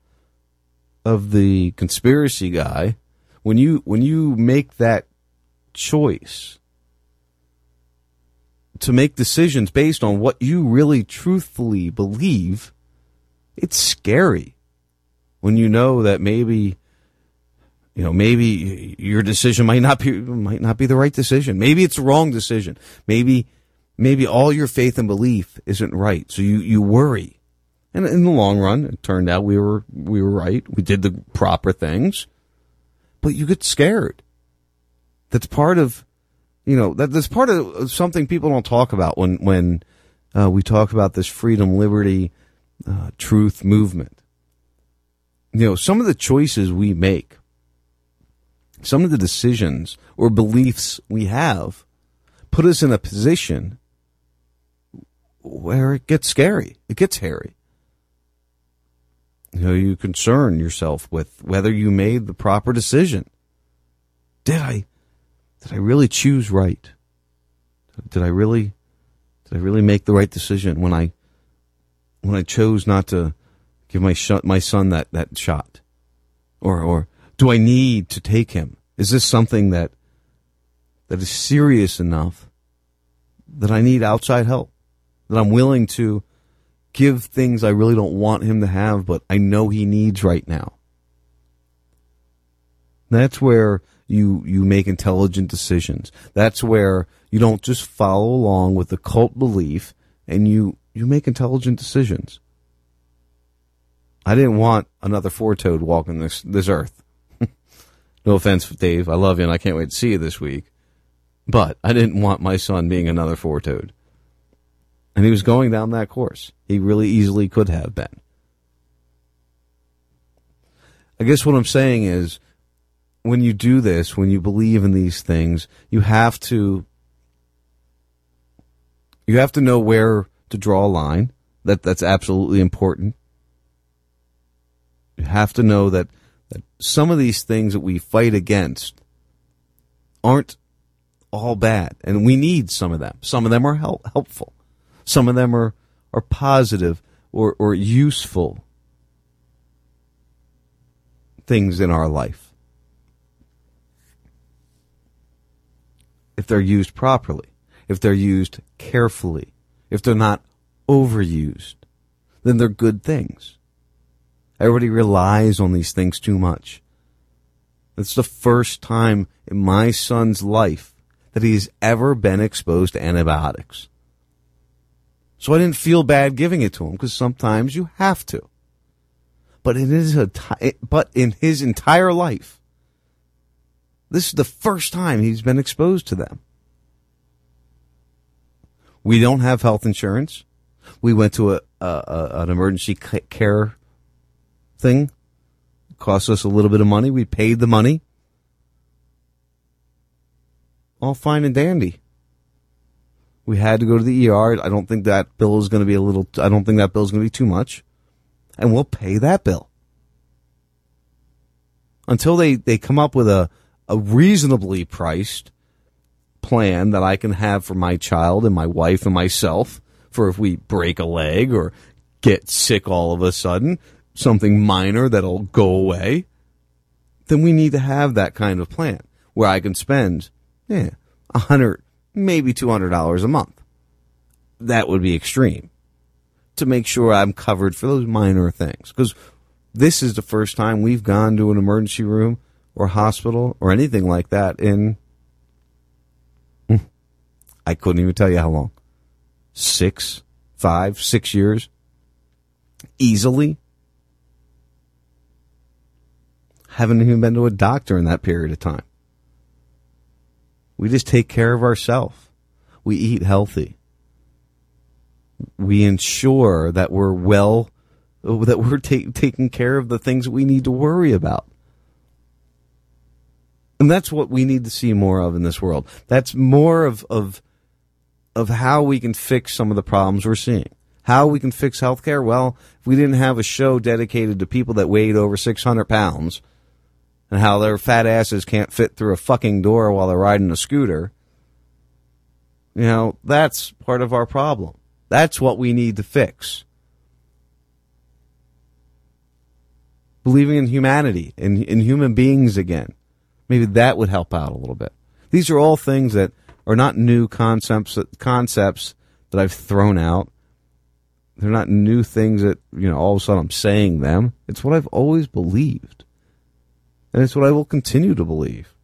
of the conspiracy guy, when you when you make that choice to make decisions based on what you really truthfully believe, it's scary when you know that maybe you know maybe your decision might not be might not be the right decision. Maybe it's the wrong decision. Maybe maybe all your faith and belief isn't right. So you you worry. And in the long run it turned out we were we were right. We did the proper things. But you get scared. That's part of you know that that's part of something people don't talk about when when uh, we talk about this freedom liberty uh, truth movement. You know, some of the choices we make, some of the decisions or beliefs we have put us in a position where it gets scary. It gets hairy. You know, you concern yourself with whether you made the proper decision. Did I, did I really choose right? Did I really, did I really make the right decision when I, when I chose not to give my sh- my son that, that shot? Or, or do I need to take him? Is this something that, that is serious enough that I need outside help? That I'm willing to give things I really don't want him to have, but I know he needs right now. That's where you, you make intelligent decisions. That's where you don't just follow along with the cult belief and you, you make intelligent decisions. I didn't want another four toed walking this this earth. No offense, Dave. I love you and I can't wait to see you this week. But I didn't want my son being another four toed. And he was going down that course. He really easily could have been. I guess what I'm saying is when you do this, when you believe in these things, you have to you have to know where to draw a line. That that's absolutely important. You have to know that, that some of these things that we fight against aren't all bad, and we need some of them. Some of them are help, helpful. Some of them are, are positive or, or useful things in our life. if they're used properly, if they're used carefully, if they're not overused, then they're good things. Everybody relies on these things too much. It's the first time in my son's life that he's ever been exposed to antibiotics. So I didn't feel bad giving it to him because sometimes you have to. But in his eh, but in his entire life, this is the first time he's been exposed to them. We don't have health insurance. We went to a, a, a an emergency care thing. It cost us a little bit of money. We paid the money. All fine and dandy. We had to go to the ER. I don't think that bill is going to be a little, I don't think that bill is going to be too much. And we'll pay that bill. Until they, they come up with a, a reasonably priced plan that I can have for my child and my wife and myself for if we break a leg or get sick all of a sudden, something minor that'll go away, then we need to have that kind of plan where I can spend, yeah, a hundred, maybe two hundred dollars a month. That would be extreme to make sure I'm covered for those minor things. Because this is the first time we've gone to an emergency room or hospital or anything like that in, hmm, I couldn't even tell you how long. Six, five, six years. Easily. Haven't even been to a doctor in that period of time. We just take care of ourselves. We eat healthy. We ensure that we're well, that we're ta- taking care of the things we need to worry about. And that's what we need to see more of in this world. That's more of, of, of how we can fix some of the problems we're seeing. How we can fix healthcare? Well, if we didn't have a show dedicated to people that weighed over 600 pounds and how their fat asses can't fit through a fucking door while they're riding a scooter, you know, that's part of our problem. That's what we need to fix. Believing in humanity, in, in human beings again. Maybe that would help out a little bit. These are all things that are not new concepts concepts that I've thrown out. They're not new things that, you know, all of a sudden I'm saying them. It's what I've always believed. And it's what I will continue to believe.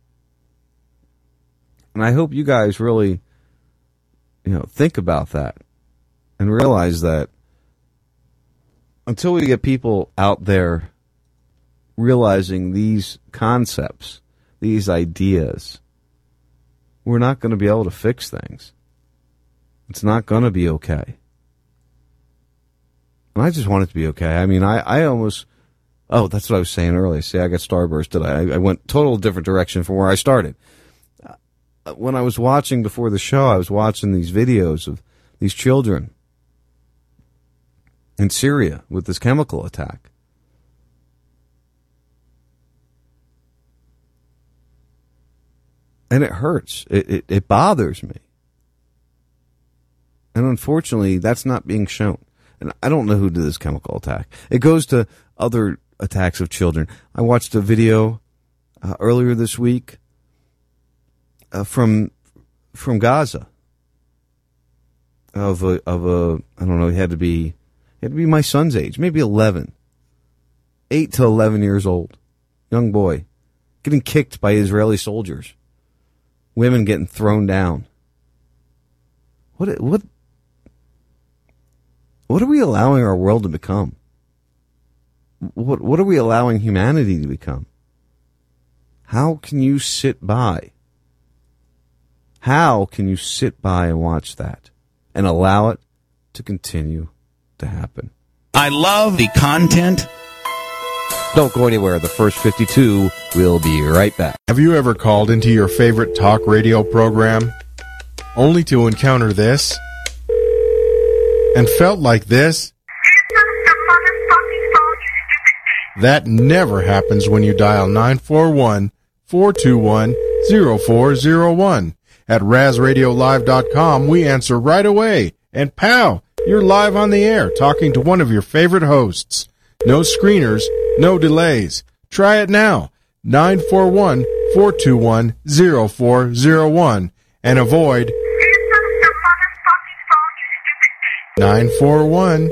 And I hope you guys really, you know, think about that and realize that until we get people out there realizing these concepts, these ideas, we're not going to be able to fix things. It's not going to be okay. And I just want it to be okay. I mean, I, I almost, oh, that's what I was saying earlier. See, I got starbursted. I, I went total different direction from where I started. Uh, when I was watching before the show, I was watching these videos of these children in Syria with this chemical attack. and it hurts. It, it, it bothers me. And unfortunately, that's not being shown. And I don't know who did this chemical attack. It goes to other attacks of children. I watched a video uh, earlier this week uh, from from Gaza of a of a I don't know. He had to be he had to be my son's age, maybe eleven, eight to eleven years old, young boy, getting kicked by Israeli soldiers women getting thrown down. What what what are we allowing our world to become? What what are we allowing humanity to become? How can you sit by? How can you sit by and watch that and allow it to continue to happen? I love the content don't go anywhere. The first 52 will be right back. Have you ever called into your favorite talk radio program only to encounter this and felt like this? That never happens when you dial 941 421 0401. At RazRadioLive.com, we answer right away. And pow, you're live on the air talking to one of your favorite hosts. No screeners, no delays. Try it now. 941 421 0401. and avoid 941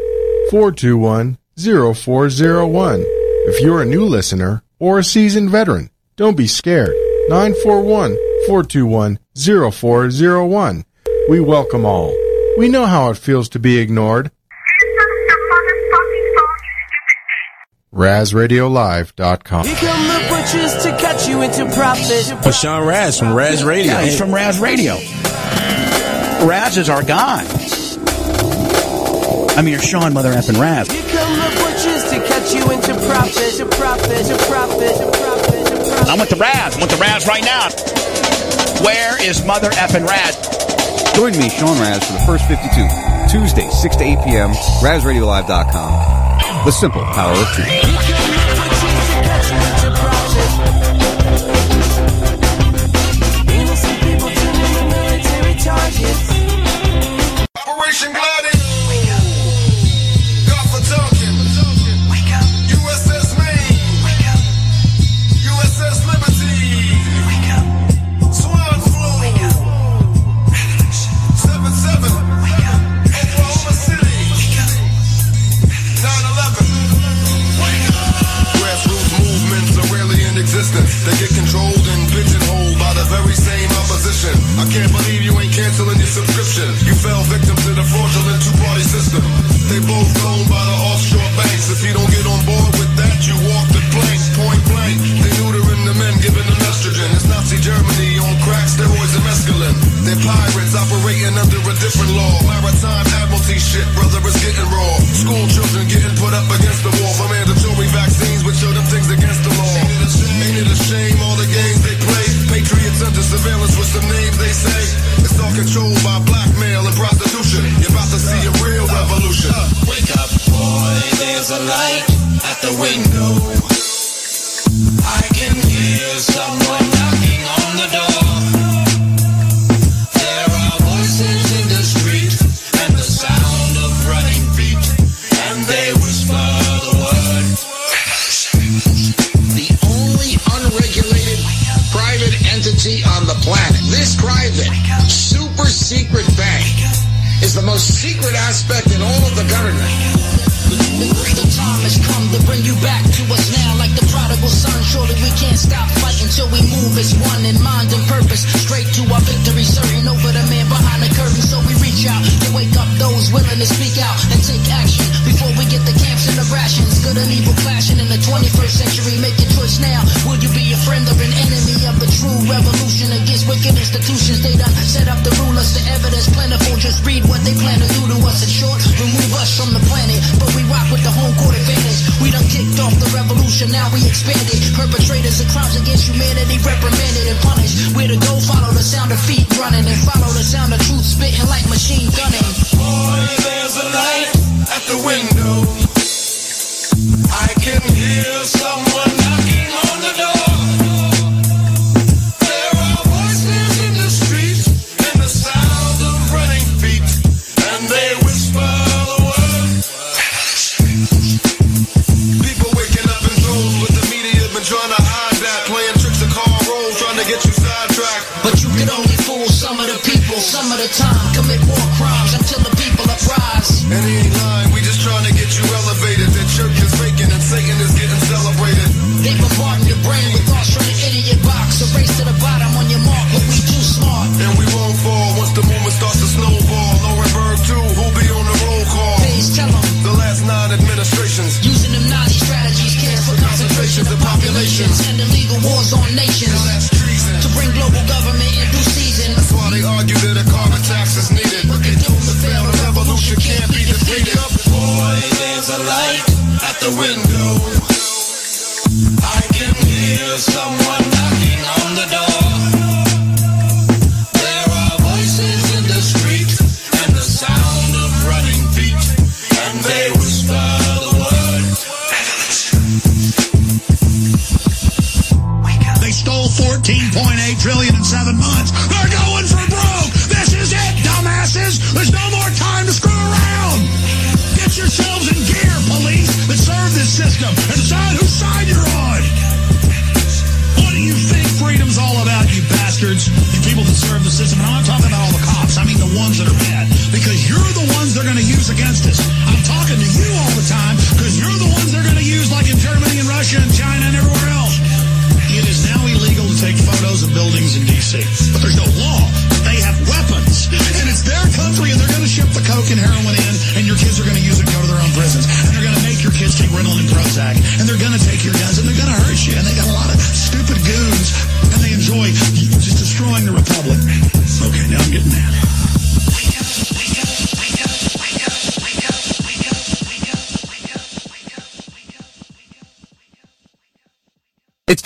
421 0401. If you're a new listener or a seasoned veteran, don't be scared. 941 421 0401. We welcome all. We know how it feels to be ignored. RazRadioLive.com. Here come the butchers to cut you into profit. But Sean Raz from Raz Radio. Yeah, he's from Raz Radio. Raz is our guy. I mean, you're Sean Mother effing Raz. I'm with the Raz. I'm with the Raz right now. Where is Mother effing Raz? Join me, Sean Raz, for the first 52, Tuesday, 6 to 8 p.m., RazRadioLive.com. The simple power of truth. Operating under a different law. Maritime admiralty shit, brother, is getting raw. School children getting put up against the wall for mandatory vaccines, which show them things against the law. Ain't it a shame all the games they play? Patriots under surveillance with some names they say. It's all controlled by blackmail and prostitution. You're about to see a real revolution. Wake up, boy, there's a light at the window. I can hear someone the most secret aspect in all of the government. The time has come to bring you back to us now like the prodigal son. Surely we can't stop fighting till we move as one in mind and purpose. Straight to our victory, certain over the man behind the curtain. So we reach out to wake up those willing to speak out and take action before we get the camps and the rations. Good and evil clashing in the 21st century. Make your choice now. Will you be a friend or an enemy of the true revolution against wicked institutions? They done set up the rulers. The evidence plentiful. Just read what they plan to do to us. In short, remove us from the planet. But we rock with the home court advantage. We done kicked off the revolution. Now we expanded. Perpetrators of crimes against humanity reprimanded and punished. Where to go? Follow the sound of feet running and follow the sound of truth spitting like machine gunning. Boy, there's a light at the window. I can hear someone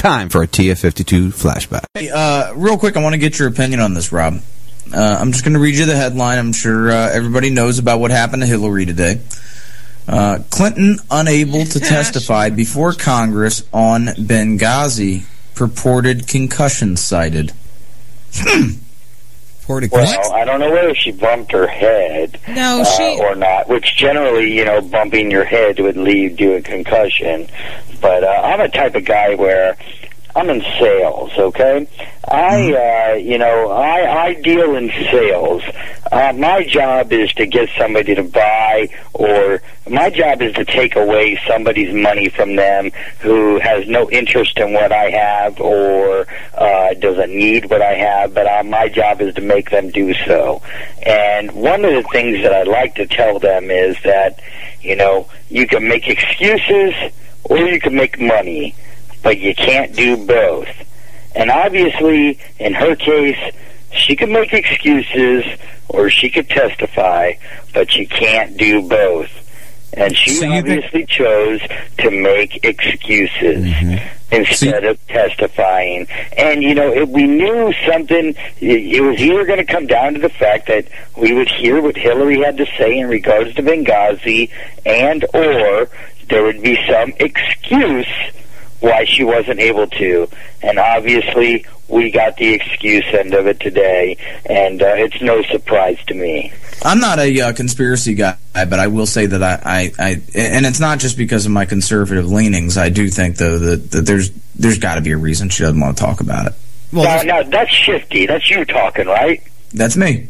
time for a TF52 flashback. Hey, uh, real quick, I want to get your opinion on this, Rob. Uh, I'm just going to read you the headline. I'm sure uh, everybody knows about what happened to Hillary today. Uh, Clinton unable to testify before Congress on Benghazi. Purported concussion cited. Purported Well, I don't know whether she bumped her head No, uh, she- or not, which generally, you know, bumping your head would lead to a concussion. But uh, I'm a type of guy where I'm in sales, okay? I, uh, you know, I, I deal in sales. Uh, my job is to get somebody to buy, or my job is to take away somebody's money from them who has no interest in what I have or uh, doesn't need what I have, but uh, my job is to make them do so. And one of the things that I like to tell them is that, you know, you can make excuses or you can make money, but you can't do both. And obviously, in her case, she could make excuses or she could testify, but she can't do both. And she So you think- obviously chose to make excuses Mm-hmm. instead of testifying. And, you know, it, we knew something, it, it was either going to come down to the fact that we would hear what Hillary had to say in regards to Benghazi and or there would be some excuse why she wasn't able to. And obviously, we got the excuse end of it today, and uh, it's no surprise to me. I'm not a uh, conspiracy guy, but I will say that I, I, I, and it's not just because of my conservative leanings. I do think though that, that there's there's got to be a reason she doesn't want to talk about it. now, now, that's shifty. That's you talking, right? That's me.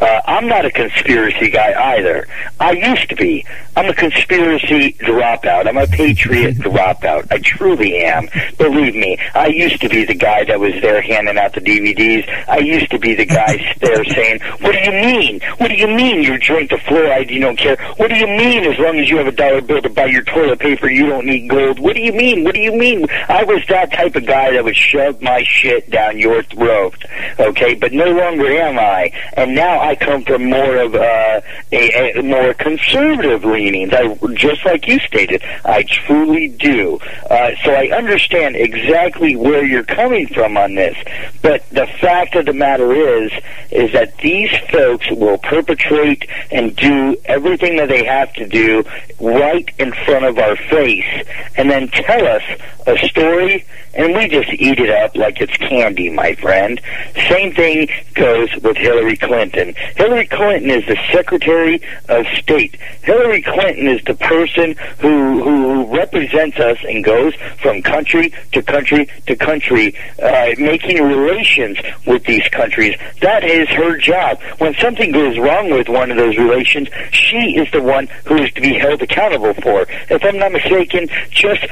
Uh, I'm not a conspiracy guy either. I used to be. I'm a conspiracy dropout. I'm a patriot dropout. I truly am. Believe me, I used to be the guy that was there handing out the DVDs. I used to be the guy there saying, "What do you mean? What do you mean you drink the fluoride? You don't care? What do you mean as long as you have a dollar bill to buy your toilet paper, you don't need gold? What do you mean? What do you mean?" I was that type of guy that would shove my shit down your throat. Okay, but no longer am I, and now I come from more of uh, a, a more conservative leanings. I just like you stated, I truly do. Uh, so I understand exactly where you're coming from on this. But the fact of the matter is, is that these folks will perpetrate and do everything that they have to do right in front of our face, and then tell us a story, and we just eat it up like it's candy, my friend. Same thing goes with Hillary Clinton. Hillary Clinton is the Secretary of State. Hillary Clinton is the person who who represents us and goes from country to country to country, uh, making relations with these countries. That is her job. When something goes wrong with one of those relations, she is the one who is to be held accountable for. If I'm not mistaken, just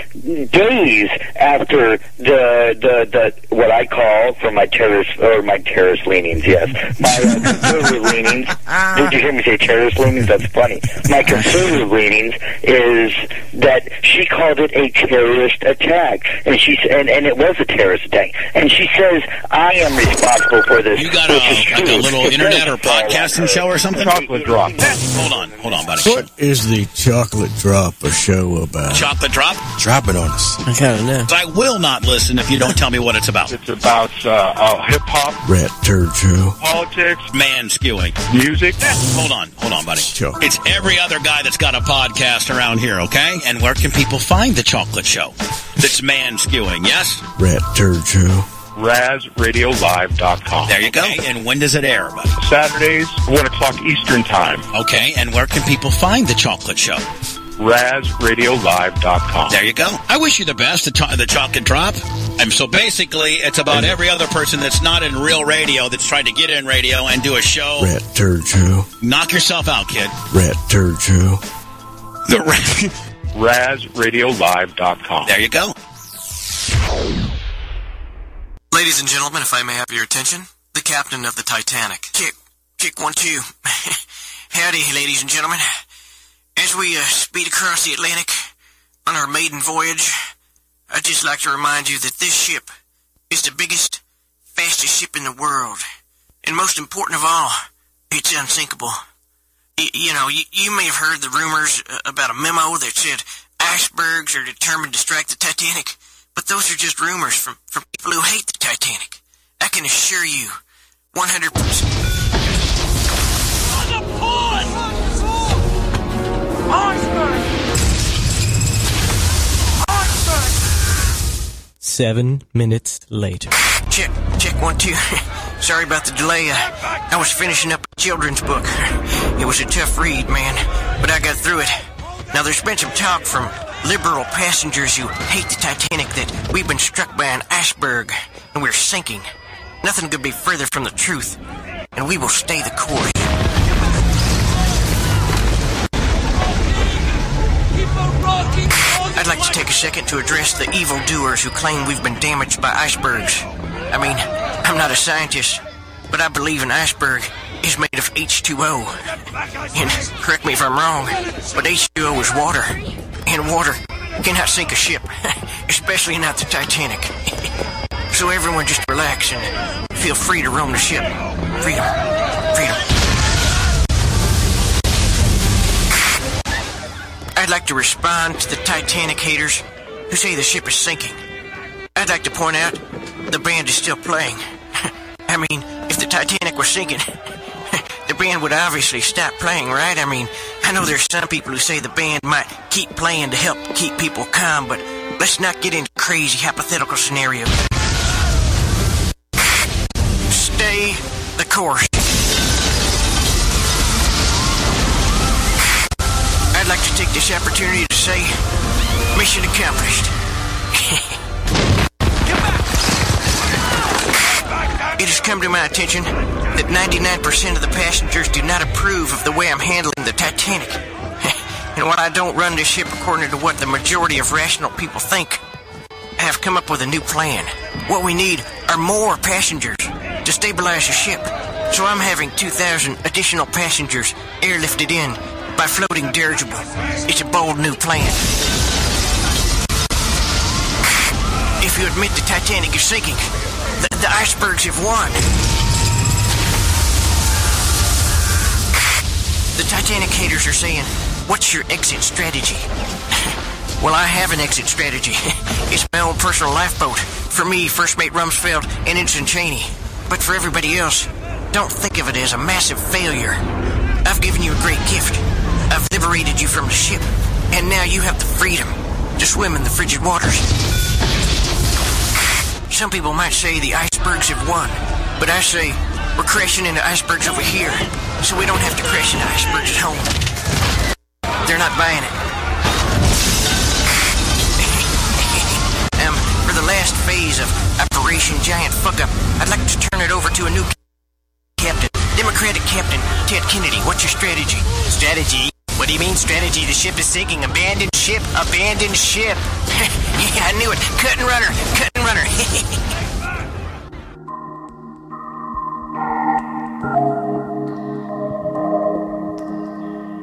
days after the the the what I call for my terrorist or my terrorist leanings, yes, my uh, conservative leanings. Did you hear me say terrorist leanings? That's funny. My conservative leanings is that she called it a terrorist attack, and she and and it was a terrorist attack, and she says I am responsible for this. You got a, which is like a little It internet or podcasting show or something? Chocolate drop. Hold on, hold on, buddy. What is the chocolate drop a show about? Chocolate drop? Drop it on us. I kind of know. I will not listen if you don't tell me what it's about. It's about uh, uh, hip hop, Rat turd show. politics, Man skewing. music. Hold on, hold on, buddy. It's every other guy that's got a podcast around here, okay? And where can people find the chocolate show? That's man skewing, yes? Rat turd show. RazRadioLive.com. There you go. And when does it air, buddy? Saturdays, 1 o'clock Eastern Time. Okay, and where can people find the chocolate show? RazRadioLive.com. There you go. I wish you the best, the, cho- the chocolate drop. And so basically, it's about every other person that's not in real radio that's trying to get in radio and do a show. Rat turd show. Knock yourself out, kid. Rat turd show. The rat. RazRadioLive.com. There you go. Ladies and gentlemen, if I may have your attention, the captain of the Titanic. Kick, kick one, two. Howdy, ladies and gentlemen. As we uh, speed across the Atlantic on our maiden voyage, I'd just like to remind you that this ship is the biggest, fastest ship in the world. And most important of all, it's unsinkable. Y- you know, you, may have heard the rumors uh, about a memo that said icebergs are determined to strike the Titanic, but those are just rumors from, from people who hate the Titanic. I can assure you, 100%. Seven minutes later. Check, check one, two. Sorry about the delay. Uh, I was finishing up a children's book. It was a tough read, man, but I got through it. Now, there's been some talk from liberal passengers who hate the Titanic that we've been struck by an iceberg and we're sinking. Nothing could be further from the truth, and we will stay the course. I'd like to take a second to address the evildoers who claim we've been damaged by icebergs. I mean, I'm not a scientist, but I believe an iceberg is made of H2O. And correct me if I'm wrong, but H2O is water. And water cannot sink a ship, especially not the Titanic. so everyone just relax and feel free to roam the ship. Freedom. I'd like to respond to the Titanic haters who say the ship is sinking. I'd like to point out the band is still playing. I mean, if the Titanic was sinking, the band would obviously stop playing, right? I mean, I know there's some people who say the band might keep playing to help keep people calm, but let's not get into crazy hypothetical scenarios. Stay the course. I'd like to take this opportunity to say, mission accomplished. It has come to my attention that 99% of the passengers do not approve of the way I'm handling the Titanic. and while I don't run this ship according to what the majority of rational people think, I have come up with a new plan. What we need are more passengers to stabilize the ship. So I'm having 2,000 additional passengers airlifted in by floating dirigible. It's a bold new plan. If you admit the Titanic is sinking, the, the icebergs have won. The Titanic haters are saying, What's your exit strategy? well, I have an exit strategy. it's my own personal lifeboat. For me, First Mate Rumsfeld, and Ensign Cheney. But for everybody else, don't think of it as a massive failure. I've given you a great gift. I've liberated you from the ship, and now you have the freedom to swim in the frigid waters. Some people might say the icebergs have won, but I say we're crashing into icebergs over here, so we don't have to crash into icebergs at home. They're not buying it. um, for the last phase of Operation Giant Fuck Up, I'd like to turn it over to a new captain, Democratic Captain Ted Kennedy. What's your strategy? Strategy? What do you mean strategy? The ship is sinking. Abandoned ship. Abandoned ship. yeah, I knew it. Cut and runner.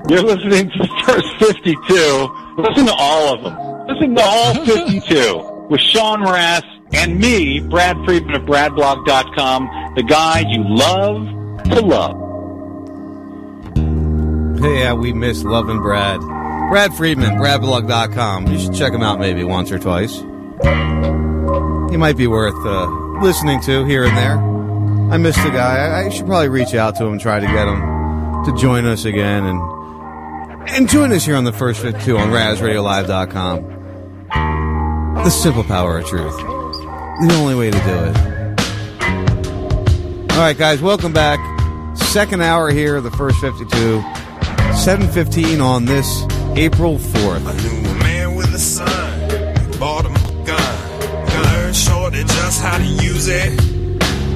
You're listening to the first 52. Listen to all of them. Listen to all 52 with Sean Raz and me, Brad Friedman of BradBlog.com, the guy you love to love. Yeah, we miss loving Brad. Brad Friedman, bradblog.com. You should check him out maybe once or twice. He might be worth uh, listening to here and there. I miss the guy. I, should probably reach out to him and try to get him to join us again and and join us here on the first 52 on RazRadioLive.com. The simple power of truth. The only way to do it. All right, guys, welcome back. Second hour here, of the first 52. 7.15 on this April 4th. man with a son, bought him a gun. Learned just how to use it.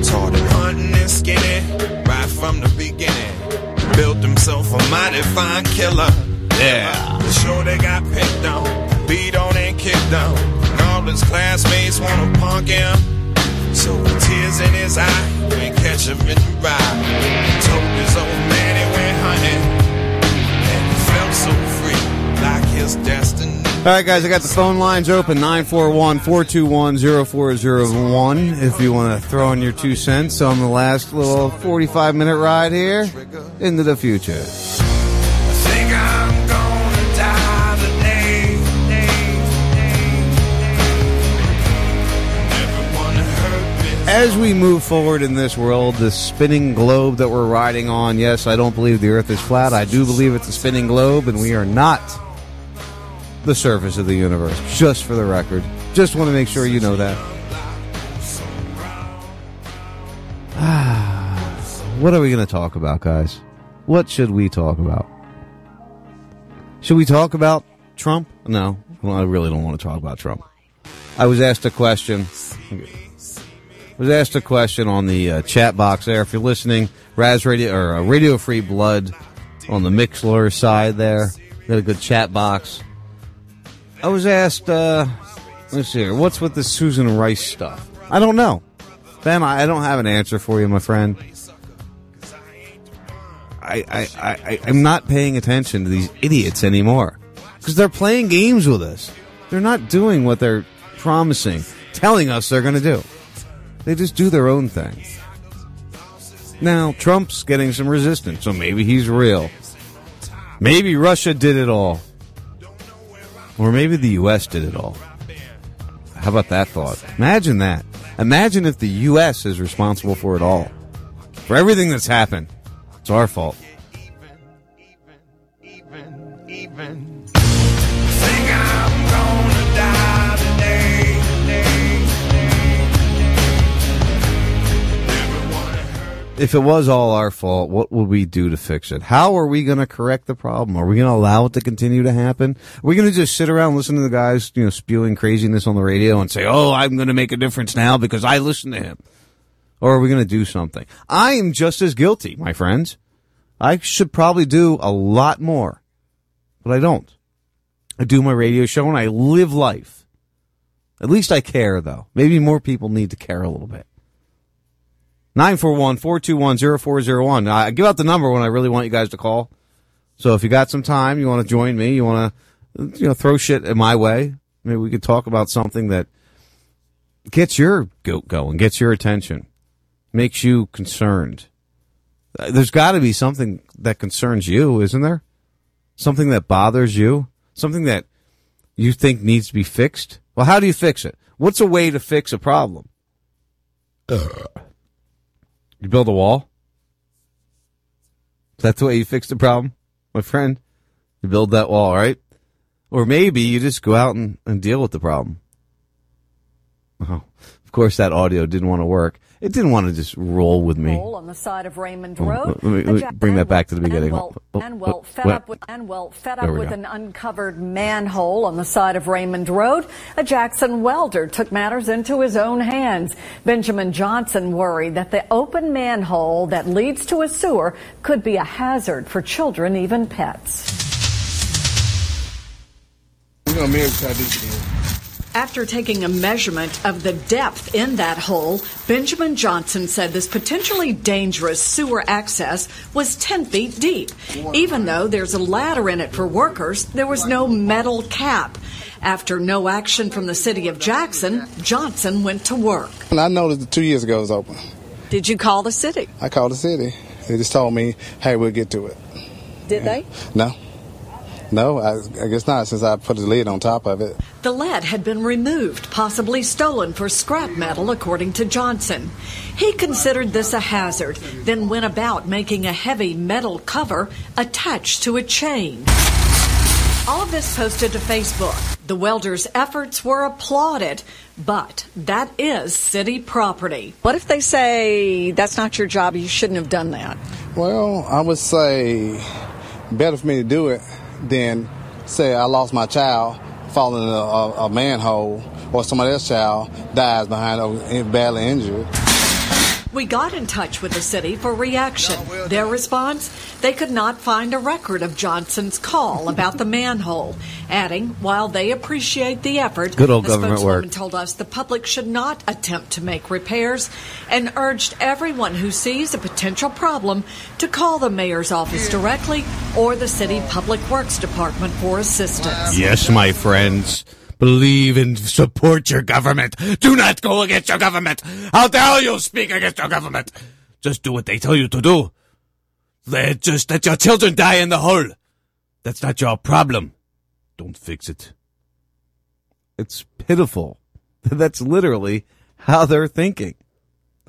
Taught him hunting and skinning right from the beginning. Built himself a mighty fine killer. Yeah. The got picked on, beat on and kicked on. And all his classmates wanna punk him. So his eye, you ain't catch him in the ride. Told his old his destiny. All right, guys, I got the phone lines open 941 421 0401. If you want to throw in your two cents on the last little 45 minute ride here into the future. Think I'm gonna die today. As we move forward in this world, the spinning globe that we're riding on, yes, I don't believe the earth is flat. I do believe it's a spinning globe, and we are not the surface of the universe, just for the record. Just want to make sure you know that. what are we going to talk about, guys? What should we talk about? Should we talk about Trump? No, well, I really don't want to talk about Trump. I was asked a question. I was asked a question on the uh, chat box there. If you're listening, Raz Radio or uh, Radio Free Blood on the Mixlr side there, got a good chat box. I was asked, uh, let's see here, what's with the Susan Rice stuff? I don't know. Ben, I, I don't have an answer for you, my friend. I, I, I, I'm not paying attention to these idiots anymore. Because they're playing games with us. They're not doing what they're promising, telling us they're going to do. They just do their own thing. Now, Trump's getting some resistance, so maybe he's real. Maybe Russia did it all. Or maybe the U.S. did it all. How about that thought? Imagine that. Imagine if the U.S. is responsible for it all. For everything that's happened. It's our fault. Think If it was all our fault, what would we do to fix it? How are we going to correct the problem? Are we going to allow it to continue to happen? Are we going to just sit around listen to the guys, you know, spewing craziness on the radio and say, "Oh, I'm going to make a difference now because I listen to him"? Or are we going to do something? I am just as guilty, my friends. I should probably do a lot more, but I don't. I do my radio show and I live life. At least I care, though. Maybe more people need to care a little bit. 941-421-0401. I give out the number when I really want you guys to call. So if you got some time, you want to join me, you want to, you know, throw shit in my way, maybe we could talk about something that gets your goat going, gets your attention, makes you concerned. Uh, There's got to be something that concerns you, isn't there? Something that bothers you? Something that you think needs to be fixed? Well, how do you fix it? What's a way to fix a problem? You build a wall? Is that the way you fix the problem, my friend? You build that wall, right? Or maybe you just go out and, and deal with the problem. Oh, of course, that audio didn't want to work. It didn't want to just roll with me. Hole on the side of Raymond Oh, Road. let me- let me bring that back to the beginning. And well, Oh, and well fed up with, and well fed up we with go. an uncovered manhole on the side of Raymond Road. A Jackson welder took matters into his own hands. Benjamin Johnson worried that the open manhole that leads to a sewer could be a hazard for children, even pets. We're gonna this again. After taking a measurement of the depth in that hole, Benjamin Johnson said this potentially dangerous sewer access was 10 feet deep. Even though there's a ladder in it for workers, there was no metal cap. After no action from the city of Jackson, Johnson went to work. And I noticed that two years ago it was open. Did you call the city? I called the city. They just told me, hey, we'll get to it. Did they? No. No, I, I guess not since I put the lid on top of it. The lead had been removed, possibly stolen for scrap metal, according to Johnson. He considered this a hazard, then went about making a heavy metal cover attached to a chain. All of this posted to Facebook. The welder's efforts were applauded, but that is city property. What if they say that's not your job, you shouldn't have done that? Well, I would say better for me to do it than say I lost my child falling in a, a, a manhole or somebody else's child dies behind oh, a badly injured. We got in touch with the city for reaction. Their response? They could not find a record of Johnson's call about the manhole, adding, while they appreciate the effort, Good old the government work. spokeswoman told us the public should not attempt to make repairs and urged everyone who sees a potential problem to call the mayor's office directly or the city public works department for assistance. Yes, my friends. Believe and support your government. Do not go against your government. How dare you speak against your government? Just do what they tell you to do. Let just let your children die in the hole. That's not your problem. Don't fix it. It's pitiful. That's literally how they're thinking.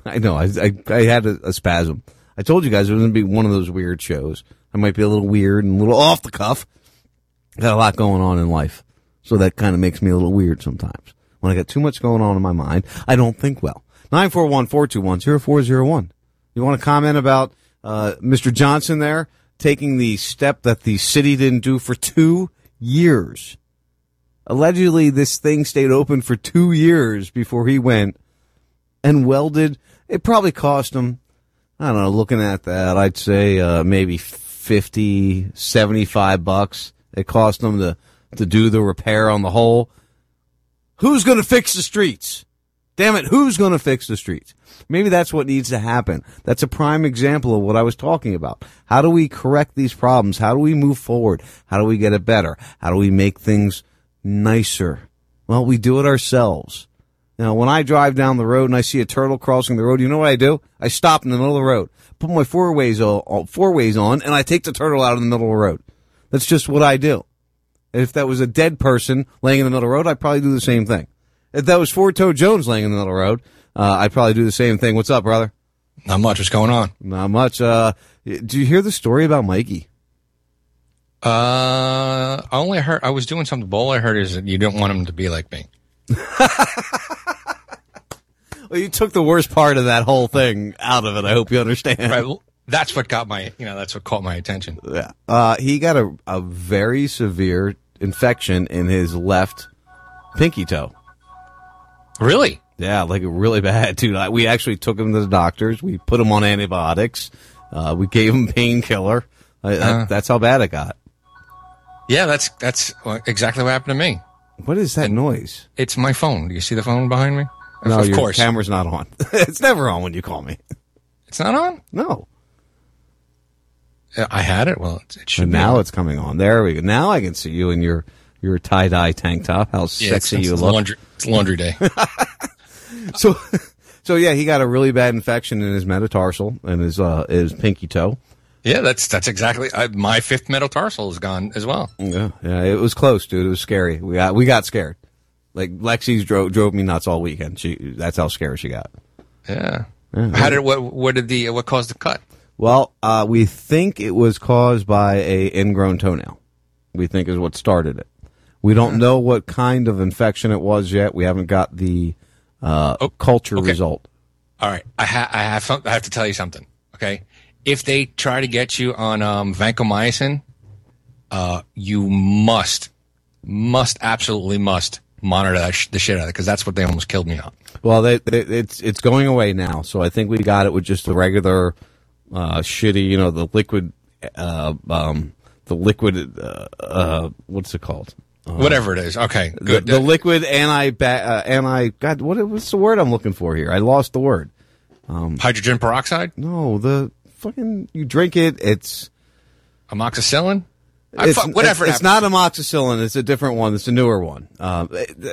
I know. I I, I had a, a spasm. I told you guys it was going to be one of those weird shows. I might be a little weird and a little off the cuff. Got a lot going on in life, so that kind of makes me a little weird sometimes. When I got too much going on in my mind, I don't think well. Nine four one four two one zero four zero one. You want to comment about uh, Mr. Johnson there taking the step that the city didn't do for two years? Allegedly, this thing stayed open for two years before he went and welded. It probably cost him, I don't know, looking at that, I'd say uh, maybe 50, 75 bucks. It cost him to, to do the repair on the hole. Who's going to fix the streets? Damn it, who's going to fix the streets? Maybe that's what needs to happen. That's a prime example of what I was talking about. How do we correct these problems? How do we move forward? How do we get it better? How do we make things nicer? Well, we do it ourselves. Now, when I drive down the road and I see a turtle crossing the road, you know what I do? I stop in the middle of the road, put my four ways on, four ways on, and I take the turtle out of the middle of the road. That's just what I do. If that was a dead person laying in the middle of the road, I'd probably do the same thing. If that was Four Toe Jones laying in the middle of the road, uh, I'd probably do the same thing. What's up, brother? Not much. What's going on? Not much. Uh, do you hear the story about Mikey? Uh, I only heard I was doing something. All I heard is that you don't want him to be like me. Well, you took the worst part of that whole thing out of it. I hope you understand. Right. Well, that's what got my, you know, that's what caught my attention. Yeah. Uh, he got a, a very severe infection in his left pinky toe. Really? Yeah, like really bad, dude. I, we actually took him to the doctors. We put him on antibiotics. Uh, we gave him painkiller. Uh, that- Uh. that's how bad it got. Yeah, that's that's exactly what happened to me. What is that noise? It's my phone. Do you see the phone behind me? No, of your course. camera's not on. it's never on when you call me. It's not on. No. I had it. Well, it, it should And now on. it's coming on. There we go. Now I can see you in your your tie dye tank top. How Yeah, sexy it's, you it's look. Laundry, it's laundry day. so so yeah, he got a really bad infection in his metatarsal and his uh his pinky toe. yeah, that's that's exactly. I, my fifth metatarsal is gone as well. Yeah, yeah, it was close, dude. It was scary. We got we got scared. Like Lexi's drove drove me nuts all weekend. She that's how scared she got. Yeah. Yeah. How did what? What did the what caused the cut? Well, uh, we think it was caused by a ingrown toenail. We think is what started it. We don't know what kind of infection it was yet. We haven't got the uh, Oh, culture result. All right, I, ha- I have some- I have to tell you something. Okay, if they try to get you on um, vancomycin, uh, you must, must, absolutely must monitor that sh- the shit out of it because that's what they almost killed me on. Well, they, they, it's it's going away now, so I think we got it with just the regular uh, shitty, you know, the liquid, uh, um, the liquid, uh, uh, what's it called? Uh, Whatever it is. Okay, the, good. the liquid anti uh, anti God, what what's the word I'm looking for here? I lost the word. Um, Hydrogen peroxide, no, the fucking you drink it. It's amoxicillin. I it's, fu- whatever. It's, it's not amoxicillin. It's a different one. It's a newer one. Um, uh,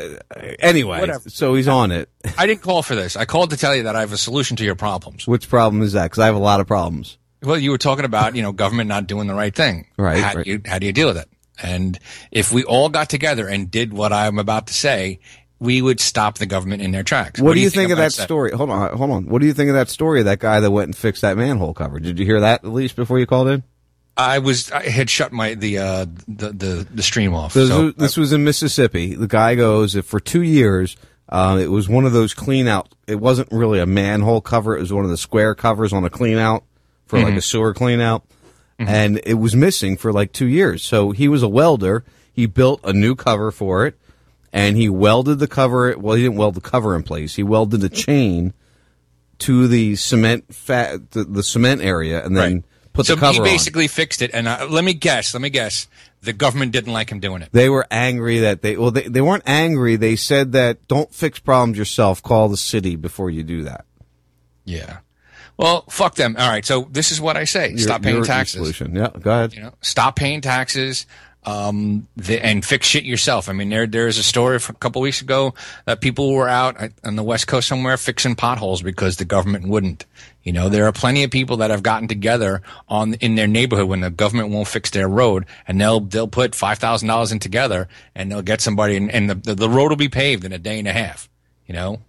anyway, Whatever. so he's on it. I didn't call for this. I called to tell you that I have a solution to your problems. Which problem is that? Because I have a lot of problems. Well, you were talking about you know government not doing the right thing. Right, How right. do you how do you deal with it? And if we all got together and did what I'm about to say, we would stop the government in their tracks. What, do you think, of about that story? Hold on, hold on. What do you think of that story? That guy that went and fixed that manhole cover. Did you hear that at least before you called in? I was I had shut my the uh the the, the stream off. This, so was, this was in Mississippi. The guy goes that for two years. Uh, it was one of those clean out. It wasn't really a manhole cover. It was one of the square covers on a clean out for like Mhm. a sewer clean out, and it was missing for like two years. So he was a welder. He built a new cover for it, and he welded the cover. Well, he didn't weld the cover in place. He welded the chain to the cement fat the, the cement area and then put so the cover So he on. basically fixed it. And uh, let me guess. Let me guess. The government didn't like him doing it. They were angry that they well they, they weren't angry. They said that don't fix problems yourself. Call the city before you do that. Yeah. Well, fuck them. All right. So this is what I say: Your- stop paying taxes. Solution. Yeah, go ahead. You know, stop paying taxes. Um, the, and fix shit yourself. I mean, there there's a story from a couple weeks ago that people were out on the west coast somewhere fixing potholes because the government wouldn't. You know, there are plenty of people that have gotten together on in their neighborhood when the government won't fix their road, and they'll they'll put five thousand dollars in together, and they'll get somebody, and, and the, the the road will be paved in a day and a half. You know,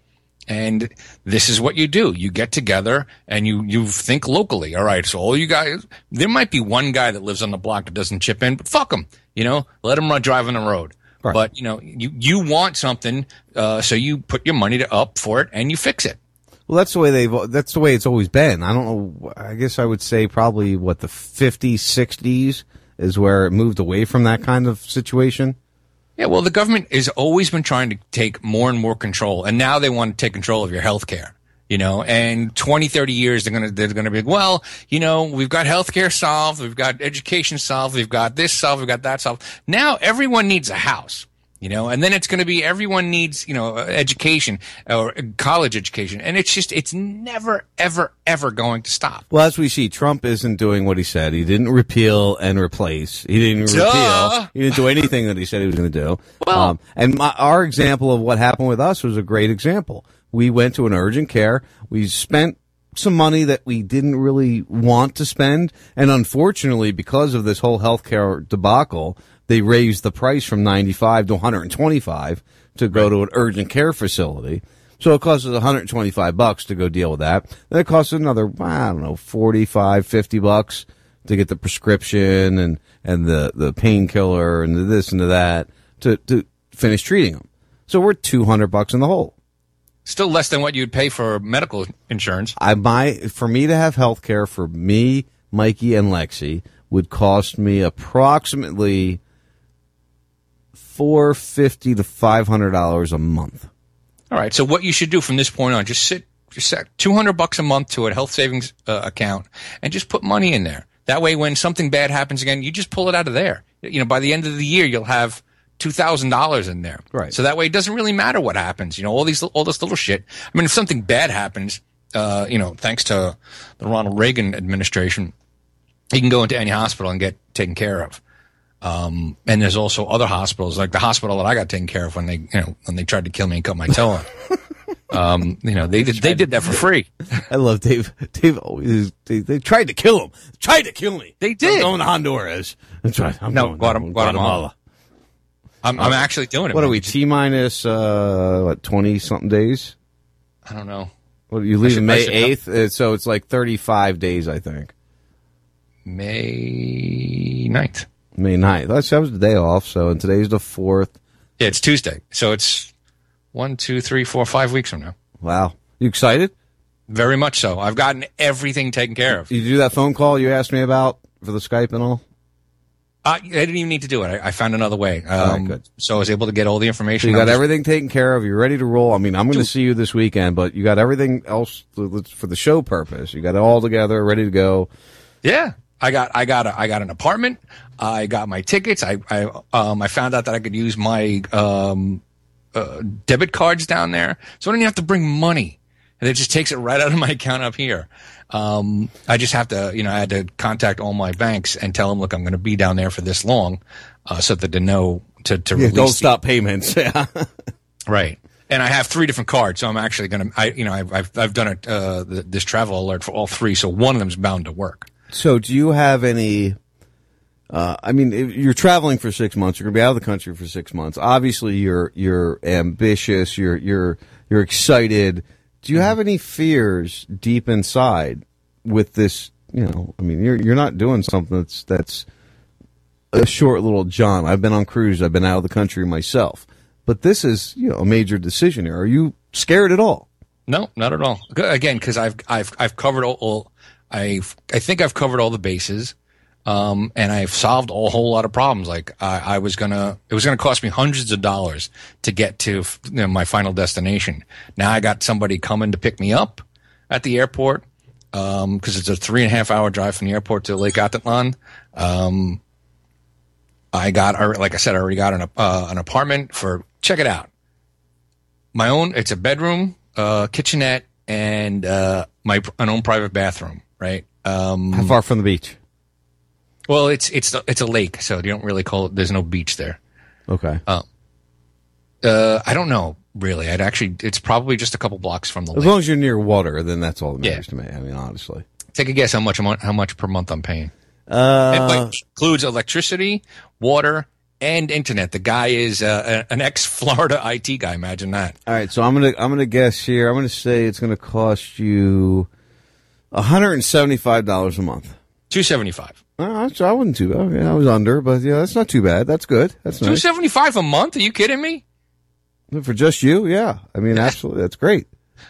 and this is what you do. You get together and you, you think locally. All right. So all you guys, there might be one guy that lives on the block that doesn't chip in, but fuck him. You know, let him run drive on the road. But you know, you, you want something, uh, so you put your money to up for it and you fix it. Well, that's the way they've. That's the way it's always been. I don't know. I guess I would say probably what the 50s, 60s is where it moved away from that kind of situation. Yeah, well, the government has always been trying to take more and more control, and now they want to take control of your health care. You know, and 20, 30 years, they're gonna, they're gonna be like, well, you know, we've got healthcare solved, we've got education solved, we've got this solved, we've got that solved. Now everyone needs a house. You know, and then it's going to be everyone needs, you know, education or college education. And it's just, it's never, ever, ever going to stop. Well, as we see, Trump isn't doing what he said. He didn't repeal and replace. He didn't Duh. repeal. He didn't do anything that he said he was going to do. um, and my, our example of what happened with us was a great example. We went to an urgent care. We spent some money that we didn't really want to spend. And unfortunately, because of this whole healthcare debacle, they raised the price from 95 to 125 to go to an urgent care facility. So it costs us 125 bucks to go deal with that. Then it costs another, I don't know, 45, 50 bucks to get the prescription and, and the, the painkiller and the this and the that to, to finish treating them. So we're 200 bucks in the hole. Still less than what you'd pay for medical insurance. I my for me to have health care for me, Mikey, and Lexi would cost me approximately four fifty to five hundred dollars a month. All right. So what you should do from this point on, just sit, just set 200 bucks a month to a health savings uh, account and just put money in there. That way, when something bad happens again, you just pull it out of there. You know, by the end of the year, you'll have $2,000 in there. Right. So that way it doesn't really matter what happens. You know, all these, all this little shit. I mean, if something bad happens, uh, you know, thanks to the Ronald Reagan administration, he can go into any hospital and get taken care of. Um, and there's also other hospitals, like the hospital that I got taken care of when they, you know, when they tried to kill me and cut my toe off. um, you know, they did, they did that for free. I love Dave. Dave always they, they tried to kill him. Tried to kill me. They did. I'm going to Honduras. That's right. I'm No, going, Guatem- I'm Guatemala. I'm, I'm actually doing it. What are we? T minus uh, what twenty something days? I don't know. What you leave should- May eighth, uh, so it's like thirty five days, I think. May 9th. May 9th. That's that was the day off. So and today's the fourth. Yeah, it's Tuesday. So it's one, two, three, four, five weeks from now. Wow, you excited? Very much so. I've gotten everything taken care of. You do that phone call you asked me about for the Skype and all. Uh, I didn't even need to do it. I, I found another way. Um, right, good. So I was able to get all the So information. you got just- everything taken care of. You're ready to roll. I mean, I'm going to see you this weekend, but you got everything else for the show purpose. You got it all together, ready to go. Yeah, I got I got a, I got an apartment. I got my tickets. I I um I found out that I could use my um uh, debit cards down there, so I don't even have to bring money, and it just takes it right out of my account up here. Um, I just have to, you know, I had to contact all my banks and tell them, look, I'm going to be down there for this long, uh, so that they know to to Yeah, release don't the- stop payments. Yeah. Right. And I have three different cards, so I'm actually going to, I, you know, I've, I've, I've done a, uh, this travel alert for all three, so one of them's bound to work. So, do you have any? Uh, I mean, you're traveling for six months. You're going to be out of the country for six months. Obviously, you're you're ambitious. You're you're you're excited. Do you have any fears deep inside with this? You know, I mean, you're you're not doing something that's that's a short little John. I've been on cruise. I've been out of the country myself, but this is you know a major decision here. Are you scared at all? No, not at all. Again, because I've I've I've covered all, all I've I think I've covered all the bases, um, and I've solved a whole lot of problems. Like I, I was gonna, it was gonna cost me hundreds of dollars to get to you know, my final destination. Now I got somebody coming to pick me up. at the airport because it's a three and a half hour drive from the airport to Lake Atitlan. Um, I got, I- like I said, I already got an uh, an apartment for. Check it out. My own. It's a bedroom, uh, kitchenette, and uh, my an own private bathroom. Right. Um, How far from the beach? Well, it's it's it's a lake, so you don't really call it. There's no beach there. Okay. Uh, uh, I don't know really. I'd actually. It's probably just a couple blocks from the As lake. long as you're near water, then that's all that matters to me. I mean, honestly. Take a guess how much how much per month I'm paying. Uh, it includes electricity, water, and internet. The guy is uh, an ex Florida IT guy. Imagine that. All right, so I'm gonna I'm gonna guess here. I'm gonna say it's gonna cost you 175 dollars a month. Two seventy five. Uh, I wasn't too bad. Okay, I was under, but yeah, that's not too bad. That's good. That's Two nice seventy five a month? Are you kidding me? for just you. Yeah, I mean, absolutely, that's great.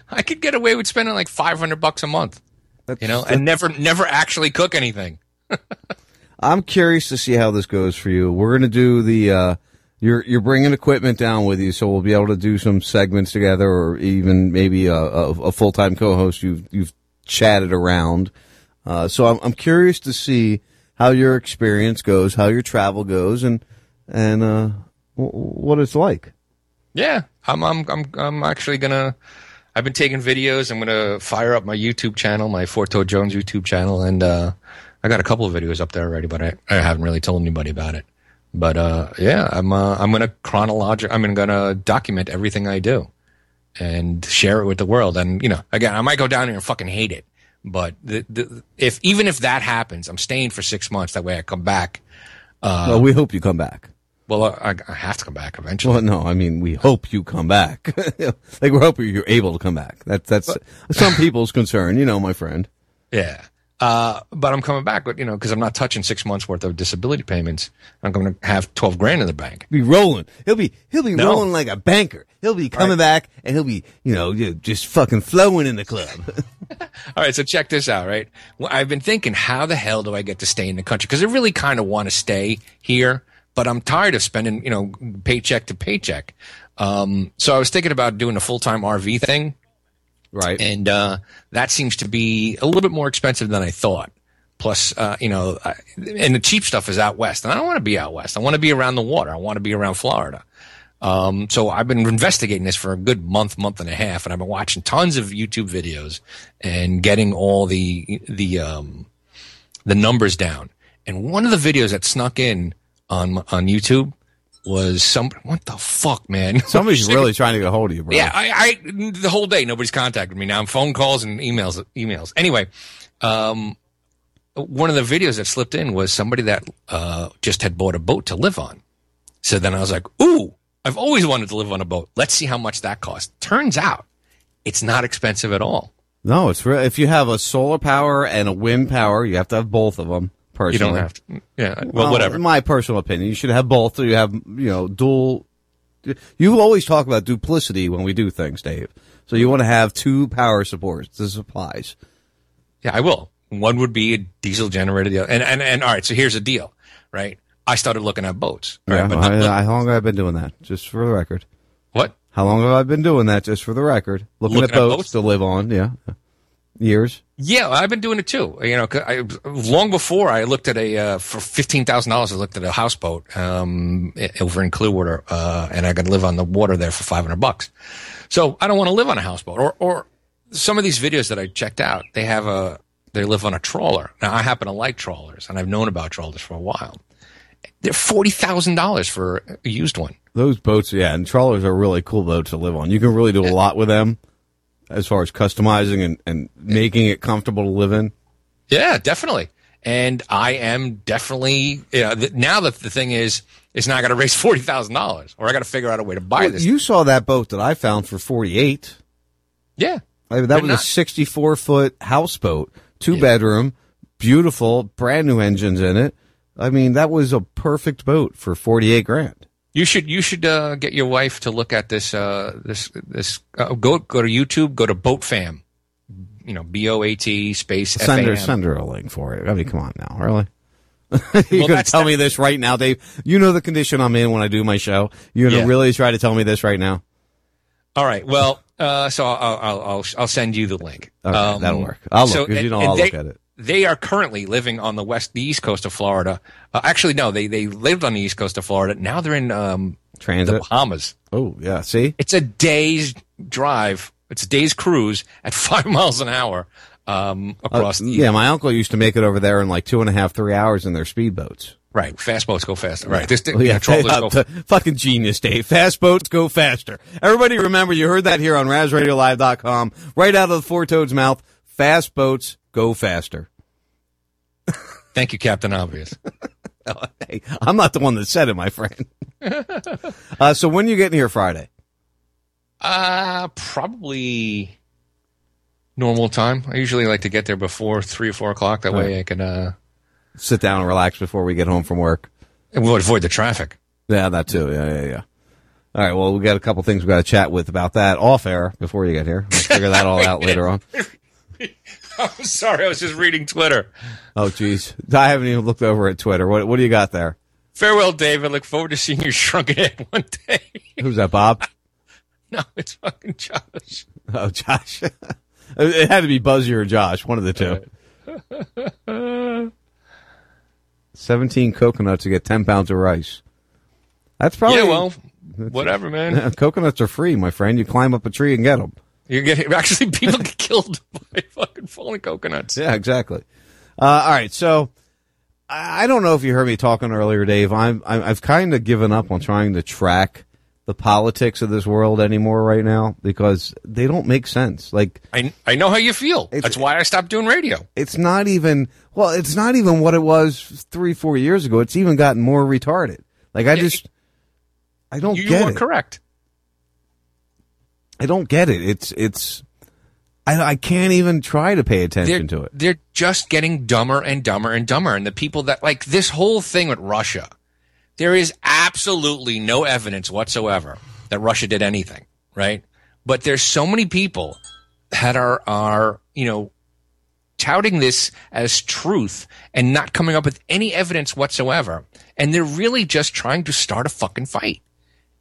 I could get away with spending like five hundred bucks a month. you know, and never never actually cook anything. I'm curious to see how this goes for you. We're gonna do the. Uh, you're you're bringing equipment down with you, so we'll be able to do some segments together, or even maybe a, a, a full time co-host you've you've chatted around. Uh, so I'm I'm curious to see how your experience goes, how your travel goes, and and uh, w- what it's like. Yeah, I'm I'm I'm I'm actually gonna. I've been taking videos. I'm gonna fire up my YouTube channel, my Forto Jones YouTube channel, and uh, I got a couple of videos up there already, but I, I haven't really told anybody about it. But uh, yeah, I'm uh, I'm gonna chronologic. I'm gonna document everything I do and share it with the world. And you know, again, I might go down there and fucking hate it, but the, the, if even if that happens, I'm staying for six months. That way, I come back. Uh, well, we hope you come back. well, I, I have to come back eventually. Well, no, I mean we hope you come back. like we're hoping you're able to come back. That's that's some people's concern, you know, my friend. Yeah. Uh, but I'm coming back, but you know, because I'm not touching six months worth of disability payments. I'm going to have twelve grand in the bank. Be rolling. He'll be he'll be No. rolling like a banker. He'll be coming Right. back and he'll be you know just fucking flowing in the club. All right, so check this out, right? Well, I've been thinking, how the hell do I get to stay in the country? Because I really kind of want to stay here, but I'm tired of spending, you know, paycheck to paycheck. Um, so I was thinking about doing a full time RV thing. Right. And uh, that seems to be a little bit more expensive than I thought. Plus, uh, you know, I, and the cheap stuff is out west, and I don't want to be out west. I want to be around the water. I want to be around Florida. Um, so I've been investigating this for a good month, month and a half, and I've been watching tons of YouTube videos and getting all the the um, the numbers down. And one of the videos that snuck in on on YouTube was some what the fuck, man? Somebody's really trying to get a hold of you, bro. Yeah, I, I the whole day nobody's contacted me now. I'm phone calls and emails, emails. Anyway, um, one of the videos that slipped in was somebody that uh, just had bought a boat to live on. So then I was like, "Ooh, I've always wanted to live on a boat. Let's see how much that costs." Turns out, it's not expensive at all. No, it's real. If you have a solar power and a wind power, you have to have both of them. Personally, You don't have to. Yeah, well, whatever. My personal opinion, you should have both. So you have you know dual. You always talk about duplicity when we do things, Dave. So you want to have two power supports. This applies. Yeah, I will. One would be a diesel generator. The other, and, and and all right. So here's the deal, right? I started looking at boats. Right? Yeah, but not- I- how long have I been doing that? Just for the record. What? How long have I been doing that? Just for the record. Looking, Looking at, at boats boats? to live on. Yeah. Years. Yeah, I've been doing it too. You know, I, long before I looked at a uh, for fifteen thousand dollars. I looked at a houseboat um, over in Clearwater, uh, and I could live on the water there for five hundred bucks. So I don't want to live on a houseboat. Or, or some of these videos that I checked out, they have a they live on a trawler. Now I happen to like trawlers, and I've known about trawlers for a while. They're forty thousand dollars for a used one. Those boats, yeah, and trawlers are really cool boats to live on. You can really do a lot with them as far as customizing and, and making it comfortable to live in. Yeah, definitely. And I am definitely you know, th- now that the thing is, it's now I got to raise forty thousand dollars, or I got to figure out a way to buy Well, this. You saw that boat that I found for 48. Yeah. I mean, that was not- a 64 foot houseboat, two bedroom, beautiful, brand new engines in it. I mean, that was a perfect boat for 48 grand. You should you should uh, get your wife to look at this uh, this this uh, go go to YouTube, go to Boat Fam, you know B O A T space Send her, send her a link for it. I mean, come on now, really? You're Well, going to that's tell me this right now, Dave? You know the condition I'm in when I do my show. You're going to Yeah. really try to tell me this right now? All right. Well, uh, so I'll, I'll I'll I'll send you the link. Um, that'll work. I'll look, 'cause you know I'll they, look at it. They are currently living on the west, the east coast of Florida. Uh, actually, no, they they lived on the east coast of Florida. Now they're in um, Transit. the Bahamas. Oh yeah, see, It's a day's drive. It's a day's cruise at five miles an hour um, across Uh, the yeah, my uncle used to make it over there in like two and a half, three hours in their speedboats. right. Fast boats go faster. Right. This, Oh, yeah, trawlers uh, go t- fucking genius, Dave. Fast boats go faster. Everybody remember, you heard that here on RazRadioLive.com, right out of the Four Toads' mouth. Fast boats go faster. Thank you, Captain Obvious. Hey, I'm not the one that said it, my friend. uh, so when are you getting here Friday? Uh, probably normal time. I usually like to get there before three or four o'clock. That way Right. I can uh, Sit down and relax before we get home from work. and we'll avoid the traffic. Yeah, that too. Yeah, yeah, yeah. All right. Well, we got a couple things we got to chat with about that off air before you get here. We'll figure that all out later on. I'm sorry, I was just reading Twitter. Oh, jeez, I haven't even looked over at Twitter. What, what do you got there? Farewell, David. Look forward to seeing your shrunken head one day. Who's that, Bob? no, it's fucking Josh. Oh, Josh. it had to be Buzzy or Josh, one of the two. 17 coconuts to get 10 pounds of rice. That's probably. yeah, well, whatever, man. coconuts are free, my friend. You climb up a tree and get them. You're getting actually people get killed by fucking falling coconuts. Yeah, exactly. Uh, all right, so I I don't know if you heard me talking earlier, Dave. I'm, I'm I've kind of given up on trying to track the politics of this world anymore right now because they don't make sense. Like I I know how you feel. That's why I stopped doing radio. it's not even well, it's not even what it was three, four years ago. It's even gotten more retarded. Like I just I don't You get are it. correct. I don't get it. It's it's I, I can't even try to pay attention they're, to it. They're just getting dumber and dumber and dumber. And the people that like this whole thing with Russia, there is absolutely no evidence whatsoever that Russia did anything, right? But there's so many people that are are, you know, touting this as truth and not coming up with any evidence whatsoever. And they're really just trying to start a fucking fight,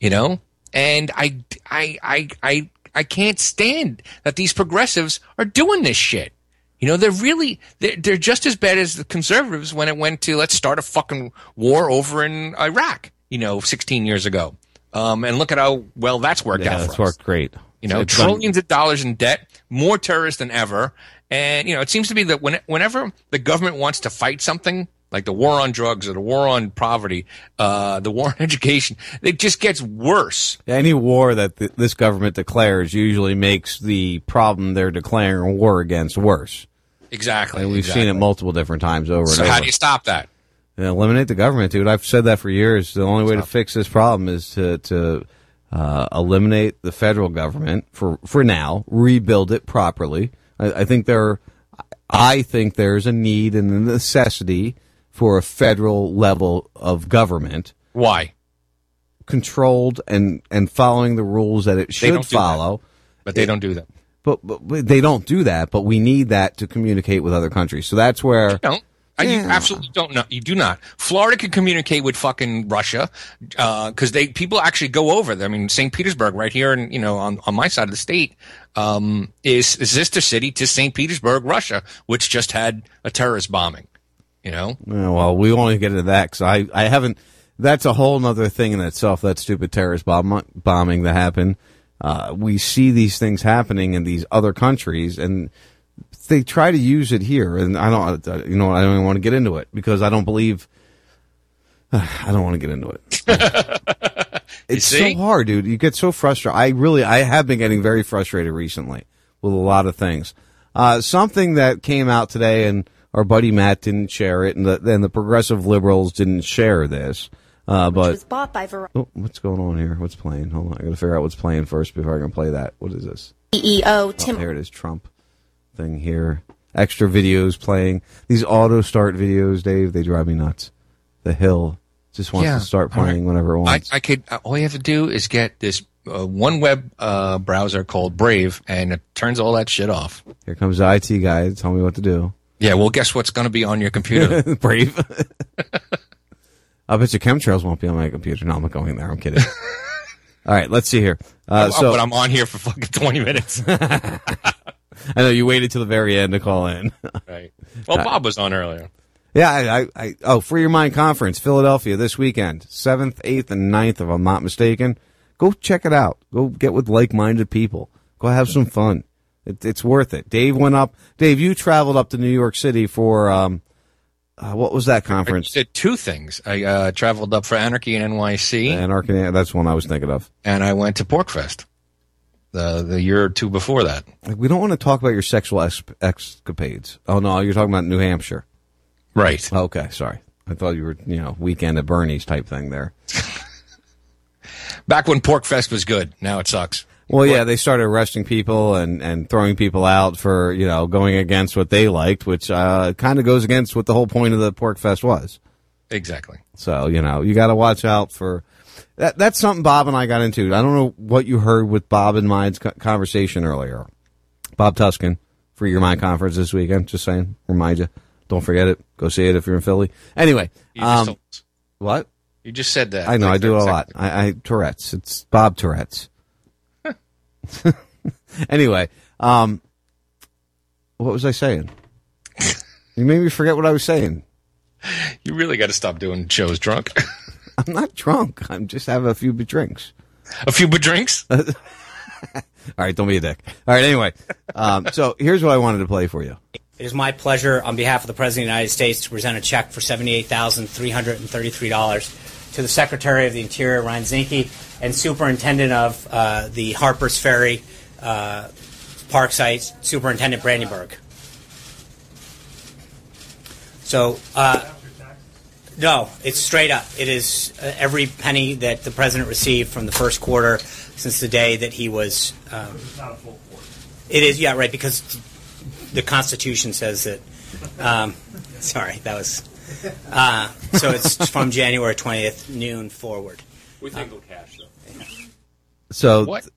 you know? And I, I, I, I, I can't stand that these progressives are doing this shit. You know, they're really, they're, they're just as bad as the conservatives when it went to let's start a fucking war over in Iraq, you know, 16 years ago. Um, and look at how well that's worked Yeah, out for that's us. worked great. You know, trillions of dollars in debt, more terrorists than ever. And, you know, it seems to be that when, whenever the government wants to fight something, like the war on drugs or the war on poverty, uh, the war on education, it just gets worse. Any war that th- this government declares usually makes the problem they're declaring a war against worse. Exactly. And we've exactly. seen it multiple different times over So and over. So how do you stop that? Yeah, eliminate the government, dude. I've said that for years. The only way to fix this problem is to to uh, eliminate the federal government for for now, rebuild it properly. I, I think there, I think there's a need and a necessity for a federal level of government Why? controlled and and following the rules that it should don't do that. follow. But they don't do that. But, but, but they don't do that. But we need that to communicate with other countries. So that's where. don't. Uh, You absolutely don't know. You do not. Florida can communicate with fucking Russia because they people actually go over there. I mean, St. Petersburg, right here, and you know, on, on my side of the state, um, is is sister city to St. Petersburg, Russia, which just had a terrorist bombing. You know, Yeah, well, we won't get into that because I, I haven't. That's a whole other thing in itself. That stupid terrorist bomb, bombing that happened. Uh, we see these things happening in these other countries, and they try to use it here. And I don't, you know, I don't even want to get into it because I don't believe. I don't want to get into it. it's so hard, dude. You get so frustrated. I really, I have been getting very frustrated recently with a lot of things. Uh, something that came out today, and our buddy Matt didn't share it, and the, and the progressive liberals didn't share this. Uh, but was bought by Verizon. oh, what's going on here? What's playing? Hold on, I got to figure out what's playing first before I can play that. What is this? CEO Oh, Tim there it is. Trump thing here. Extra videos playing. These auto start videos, Dave, they drive me nuts. The Hill just wants Yeah, to start all right. playing whenever it I, wants. I could. uh, All you have to do is get this uh, one web uh, browser called Brave, and it turns all that shit off. Here comes the IT guy to tell me what to do. Yeah, well, guess what's going to be on your computer? Brave. I bet you chemtrails won't be on my computer. No, I'm not going there. I'm kidding. All right, let's see here. Uh, Oh, so, but I'm on here for fucking 20 minutes. I know you waited till the very end to call in. right. Well, Bob was on earlier. Yeah, I, I, I oh, Free Your Mind Conference, Philadelphia this weekend, seventh, eighth, and 9th, if I'm not mistaken. Go check it out. Go get with like-minded people. Go have some fun. It, it's worth it. Dave went up. Dave, you traveled up to New York City for um, uh, what was that I conference? did two things. I uh, traveled up for Anarchy in NYC, Anarchy. That's one I was thinking of. and I went to PorcFest the the year or two before that. Like, we don't want to talk about your sexual ex- escapades. Oh no, you're talking about New Hampshire. Right. Okay, sorry. I thought you were, you know, weekend at Bernie's type thing there. Back when PorcFest was good. Now it sucks. Well, yeah, they started arresting people and, and throwing people out for, you know, going against what they liked, which uh, kind of goes against what the whole point of the PorcFest was. Exactly. So, you know, you got to watch out for that. That's something Bob and I got into. I don't know what you heard with Bob and mine's conversation earlier. Bob Tuskin Free Your Mind Conference this weekend. Just saying, remind you. Don't forget it. Go see it if you're in Philly. Anyway, um, what? You just said that. I know. like I do a lot. I, I Tourette's. It's Bob Tourette's. anyway, um, what was I saying? You made me forget what I was saying. You really got to stop doing shows drunk. I'm not drunk. I'm just having a few bit drinks. a few bit drinks. All right, don't be a dick. All right, anyway, um, so here's what I wanted to play for you. It is my pleasure, on behalf of the President of the United States, to present a check for $78,333 to the Secretary of the Interior, Ryan Zinke, and Superintendent of uh, the Harper's Ferry uh, Park Site, Superintendent Brandenburg. So, uh, no, it's straight up. It is uh, every penny that the President received from the first quarter since the day that he was. Um, it is, yeah, right, because the Constitution says that. Um, sorry, that was. Uh, so it's from January 20th, noon forward. We think we'll cash though. So What?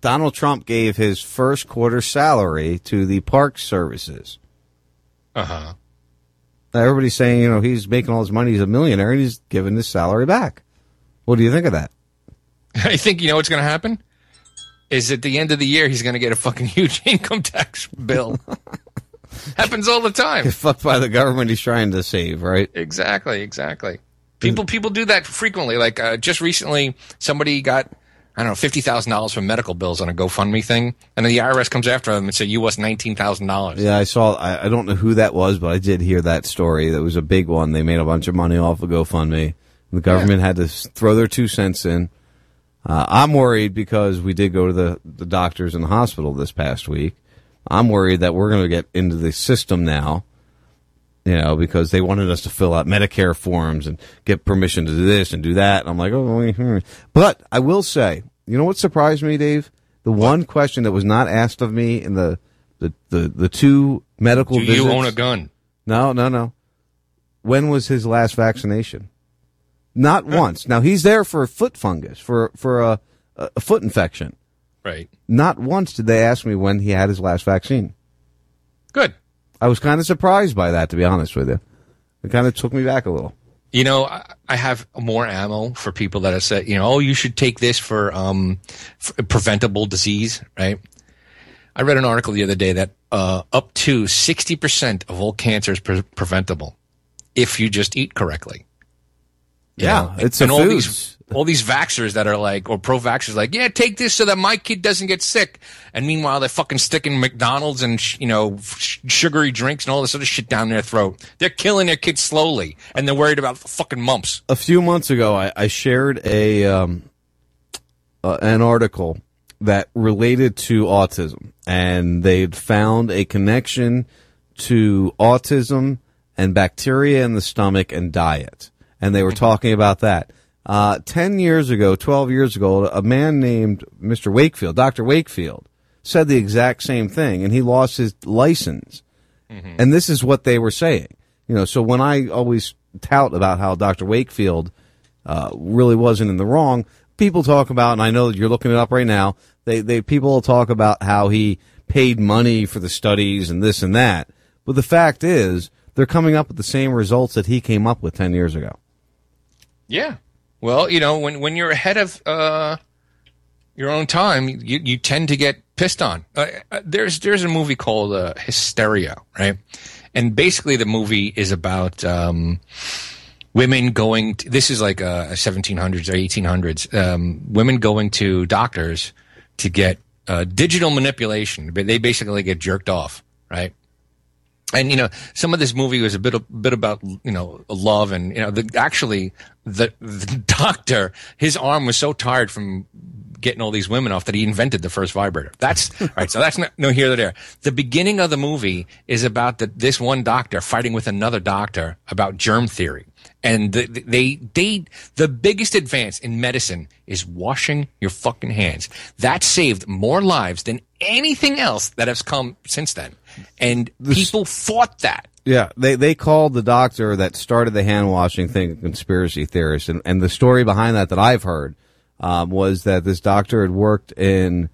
Donald Trump gave his first quarter salary to the park services. Uh huh. Now, everybody's saying, you know, he's making all his money, he's a millionaire, and he's giving his salary back. What do you think of that? I think you know what's going to happen. Is at the end of the year he's going to get a fucking huge income tax bill. Happens all the time. Get fucked by the government he's trying to save, right? Exactly, exactly. People people do that frequently. Like uh, just recently, somebody got I don't know fifty thousand dollars from medical bills on a GoFundMe thing, and then the IRS comes after them and say you owe nineteen thousand dollars. Yeah, I saw. I, I don't know who that was, but I did hear that story. That was a big one. They made a bunch of money off of GoFundMe. The government had to throw their two cents in. Uh, I'm worried because we did go to the, the doctors in the hospital this past week. I'm worried that we're going to get into the system now, you know, because they wanted us to fill out Medicare forms and get permission to do this and do that. And I'm like, oh, hmm. but I will say, you know what surprised me, Dave? The one question that was not asked of me in the the the, the two medical Do visits. you own a gun? No, no, no. When was his last vaccination? Not once. Now he's there for a foot fungus, for for a, a foot infection. Right. Not once did they ask me when he had his last vaccine. Good. I was kind of surprised by that, to be honest with you. It kind of took me back a little. You know, I, have more ammo for people that have said, you know, oh, you should take this for um for preventable disease, right? I read an article the other day that uh, up to sixty percent of all cancer is pre- preventable if you just eat correctly. You Yeah, know? it's and the all foods. these all these vaxxers that are like or pro vaxxers like, yeah, take this so that my kid doesn't get sick. And meanwhile, they're fucking sticking McDonald's and sh- you know sh- sugary drinks and all this other shit down their throat. They're killing their kids slowly, and they're worried about fucking mumps. a few months ago, I, I shared a um, uh, an article that related to autism, and they'd found a connection to autism and bacteria in the stomach and diet, and they were talking about that. Uh, Ten years ago, twelve years ago, a man named Mr. Wakefield, Dr. Wakefield, said the exact same thing, and he lost his license. And this is what they were saying. You know, so when I always tout about how Dr. Wakefield uh, really wasn't in the wrong, people talk about, and I know that you're looking it up right now. They, they people will talk about how he paid money for the studies and this and that. But the fact is, they're coming up with the same results that he came up with ten years ago. Yeah. Well, you know, when when you're ahead of uh, your own time, you, you tend to get pissed on. Uh, uh, there's there's a movie called uh, Hysteria, right? And basically, the movie is about um, women going. To, this is like a 1700s or 1800s. Um, women going to doctors to get uh, digital manipulation. They basically get jerked off, right? And you know some of this movie was a bit a bit about you know love and you know the actually the the doctor his arm was so tired from getting all these women off that he invented the first vibrator. That's right so that's not, no here or there. The beginning of the movie is about the, this one doctor fighting with another doctor about germ theory. And the, they they the biggest advance in medicine is washing your fucking hands. That saved more lives than anything else that has come since then and people fought that. Yeah, they they called the doctor that started the hand washing thing a conspiracy theorist, and and the story behind that that I've heard um, was that this doctor had worked in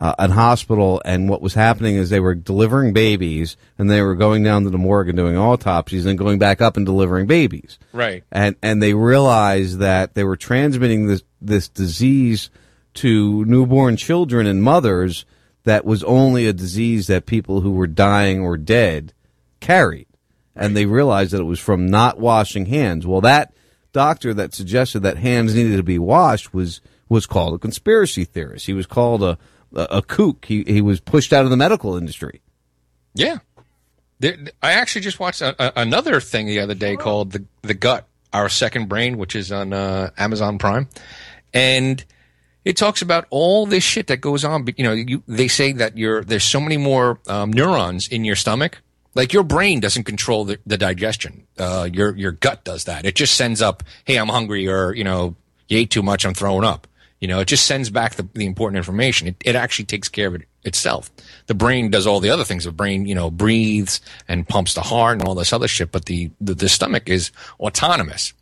uh, an hospital, and what was happening is they were delivering babies, and they were going down to the morgue and doing autopsies, and going back up and delivering babies. Right. And and they realized that they were transmitting this this disease to newborn children and mothers that was only a disease that people who were dying or dead carried. And they realized that it was from not washing hands. Well, that doctor that suggested that hands needed to be washed was, was called a conspiracy theorist. He was called a, a, a kook. He, he was pushed out of the medical industry. Yeah. There, I actually just watched a, a, another thing the other day called the the gut, our second brain, which is on uh, Amazon Prime, and it talks about all this shit that goes on. But, You know, you, they say that you're, there's so many more um, neurons in your stomach. Like your brain doesn't control the, the digestion. Uh, your your gut does that. It just sends up, "Hey, I'm hungry," or you know, "You ate too much, I'm throwing up." You know, it just sends back the, the important information. It, it actually takes care of it itself. The brain does all the other things. The brain, you know, breathes and pumps the heart and all this other shit. But the the, the stomach is autonomous.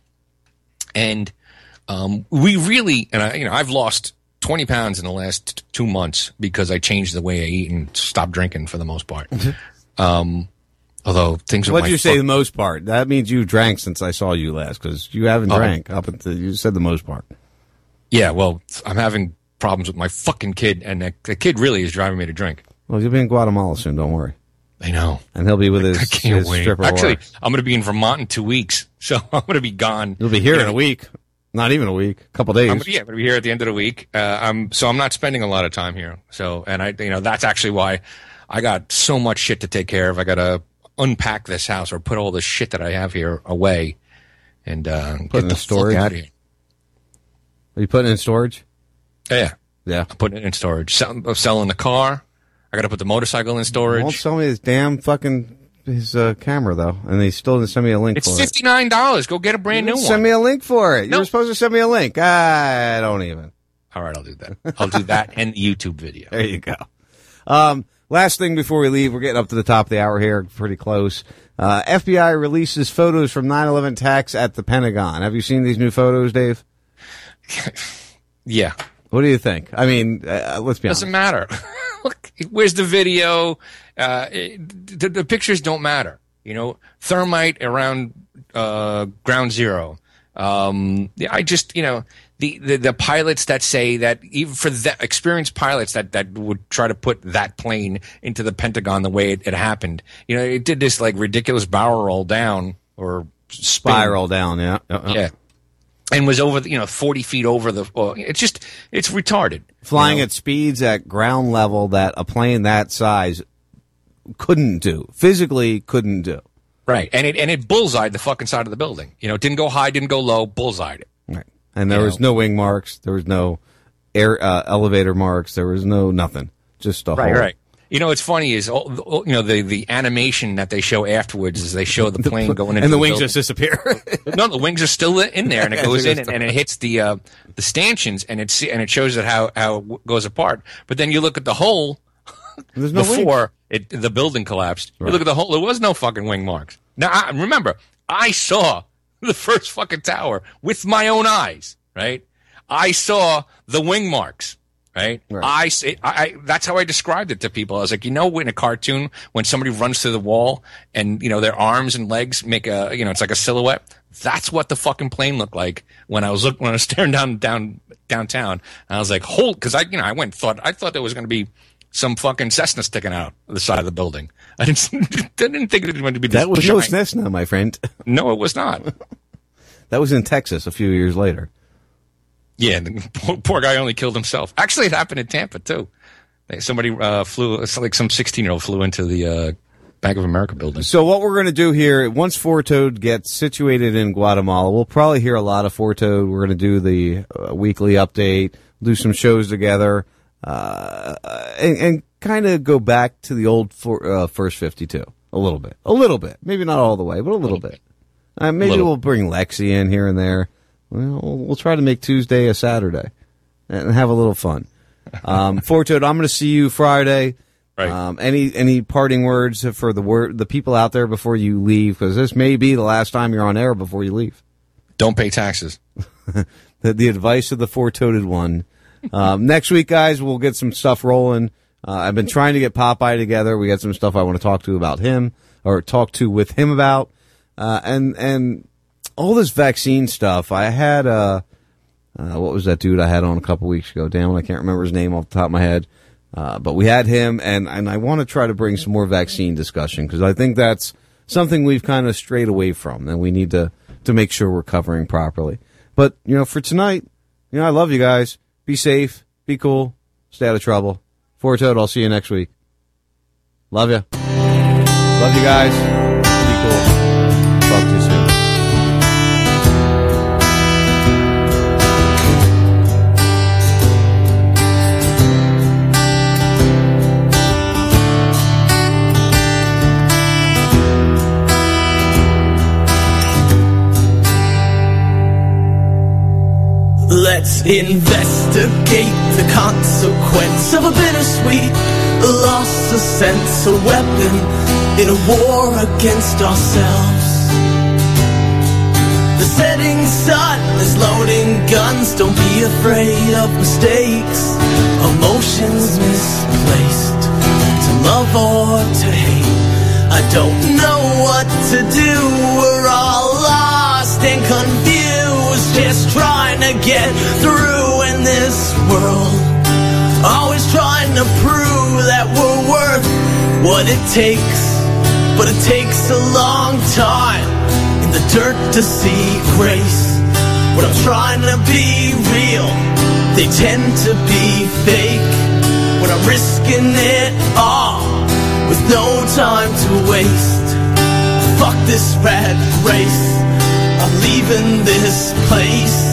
And um, we really, and I, you know, I've lost 20 pounds in the last two months because I changed the way I eat and stopped drinking for the most part. um, although things What'd my you say the most part? That means you drank since I saw you last because you haven't Oh. drank up until you said the most part. Yeah, well, I'm having problems with my fucking kid, and the, the kid really is driving me to drink. Well, you'll be in Guatemala soon. Don't worry. I know. And he'll be with his, I can't his wait. stripper. Actually, whore. I'm going to be in Vermont in two weeks, so I'm going to be gone. you'll be here You in a week. Not even a week. A couple days. I'm, yeah, I'm to be here at the end of the week. Uh, I'm so I'm not spending a lot of time here. So, and I, you know, that's actually why I got so much shit to take care of. I got to unpack this house or put all the shit that I have here away, and uh, Put in the storage? out of here. Are you putting it in storage? Yeah, Yeah. I'm putting it in storage. Sell, I'm selling the car. I got to put the motorcycle in storage. Won't sell me this damn fucking his uh, camera though, and he still didn't send me a link It's fifty nine dollars. Go get a brand new Send me a link for it. You No. were supposed to send me a link. I don't even. All right, I'll do that. I'll do that and the YouTube video. There you go. Um, last thing before we leave, we're getting up to the top of the hour here, pretty close. Uh, FBI releases photos from 9/11 attacks at the Pentagon. Have you seen these new photos, Dave? Yeah, What do you think? I mean, uh, let's be honest. doesn't matter. Look, where's the video? Uh, it, the, the pictures don't matter. You know, thermite around uh, ground zero. Um, I just, you know, the, the the pilots that say that even for the experienced pilots that that would try to put that plane into the Pentagon the way it, it happened. You know, it did this like ridiculous barrel roll down or spin. Spiral down, yeah. Uh-uh. Yeah. And was over, the, you know, 40 feet over the, it's just, it's retarded. Flying you know? at speeds at ground level that a plane that size couldn't do. Physically couldn't do. Right. And it, and it bullseyed the fucking side of the building. You know, it didn't go high, didn't go low, bullseyed it. Right. And there You was know. no wing marks. There was no air uh, elevator marks. There was no nothing. Just a Right, hole. right. You know, what's funny is, you know, the, the animation that they show afterwards is they show the plane going into and the wings building. just disappear. no, the wings are still in there, and it goes in and, and it hits the uh, the stanchions, and it and it shows it how how it goes apart. But then you look at the hole There's no before it the building collapsed. You look at the hole; there was no fucking wing marks. Now, I, remember, I saw the first fucking tower with my own eyes. Right, I saw the wing marks. Right? I say, I, that's how I described it to people. I was like, you know, in a cartoon, when somebody runs through the wall and, you know, their arms and legs make a, you know, it's like a silhouette. That's what the fucking plane looked like when I was looking, when I was staring down, down, downtown. And I was like, hold, cause I, you know, I went, and thought, I thought there was going to be some fucking Cessna sticking out the side of the building. I didn't, I didn't think it was going to be That was no giant. Cessna, my friend. No, it was not. that was in Texas a few years later. Yeah, the poor, poor guy only killed himself. Actually, it happened in Tampa too. Somebody uh, flew, it's like some 16 year old flew into the uh, Bank of America building. So what we're going to do here, once Fortoad gets situated in Guatemala, we'll probably hear a lot of Fortoad. We're going to do the uh, weekly update, do some shows together, uh, and, and kind of go back to the old for, uh, first 52 a little bit, a little bit, maybe not all the way, but a little bit. Uh, maybe Little. we'll bring Lexi in here and there. Well, we'll try to make Tuesday a Saturday and have a little fun. Um, Fortoad, I'm going to see you Friday. Right. Um, any any parting words for the word the people out there before you leave? Because this may be the last time you're on air before you leave. Don't pay taxes. the, the advice of the four-toed one. Um, next week, guys, we'll get some stuff rolling. Uh, I've been trying to get Popeye together. We got some stuff I want to talk to about him or talk to with him about, uh, and and all this vaccine stuff. I had uh, uh, what was that dude I had on a couple weeks ago? Damn I can't remember his name off the top of my head. Uh, but we had him, and and I want to try to bring some more vaccine discussion because I think that's something we've kind of strayed away from, and we need to to make sure we're covering properly. But you know, for tonight, you know, I love you guys. Be safe, be cool, stay out of trouble. For Toad, I'll see you next week. Love you. Love you guys. Let's investigate the consequence of a bittersweet loss of sense, a weapon in a war against ourselves. The setting sun is loading guns, don't be afraid of mistakes, emotions misplaced, to love or to hate. I don't know what to do, get through in this world. Always trying to prove that we're worth what it takes, but it takes a long time in the dirt to see grace. When I'm trying to be real, they tend to be fake. When I'm risking it all with no time to waste. Fuck this rat race. I'm leaving this place.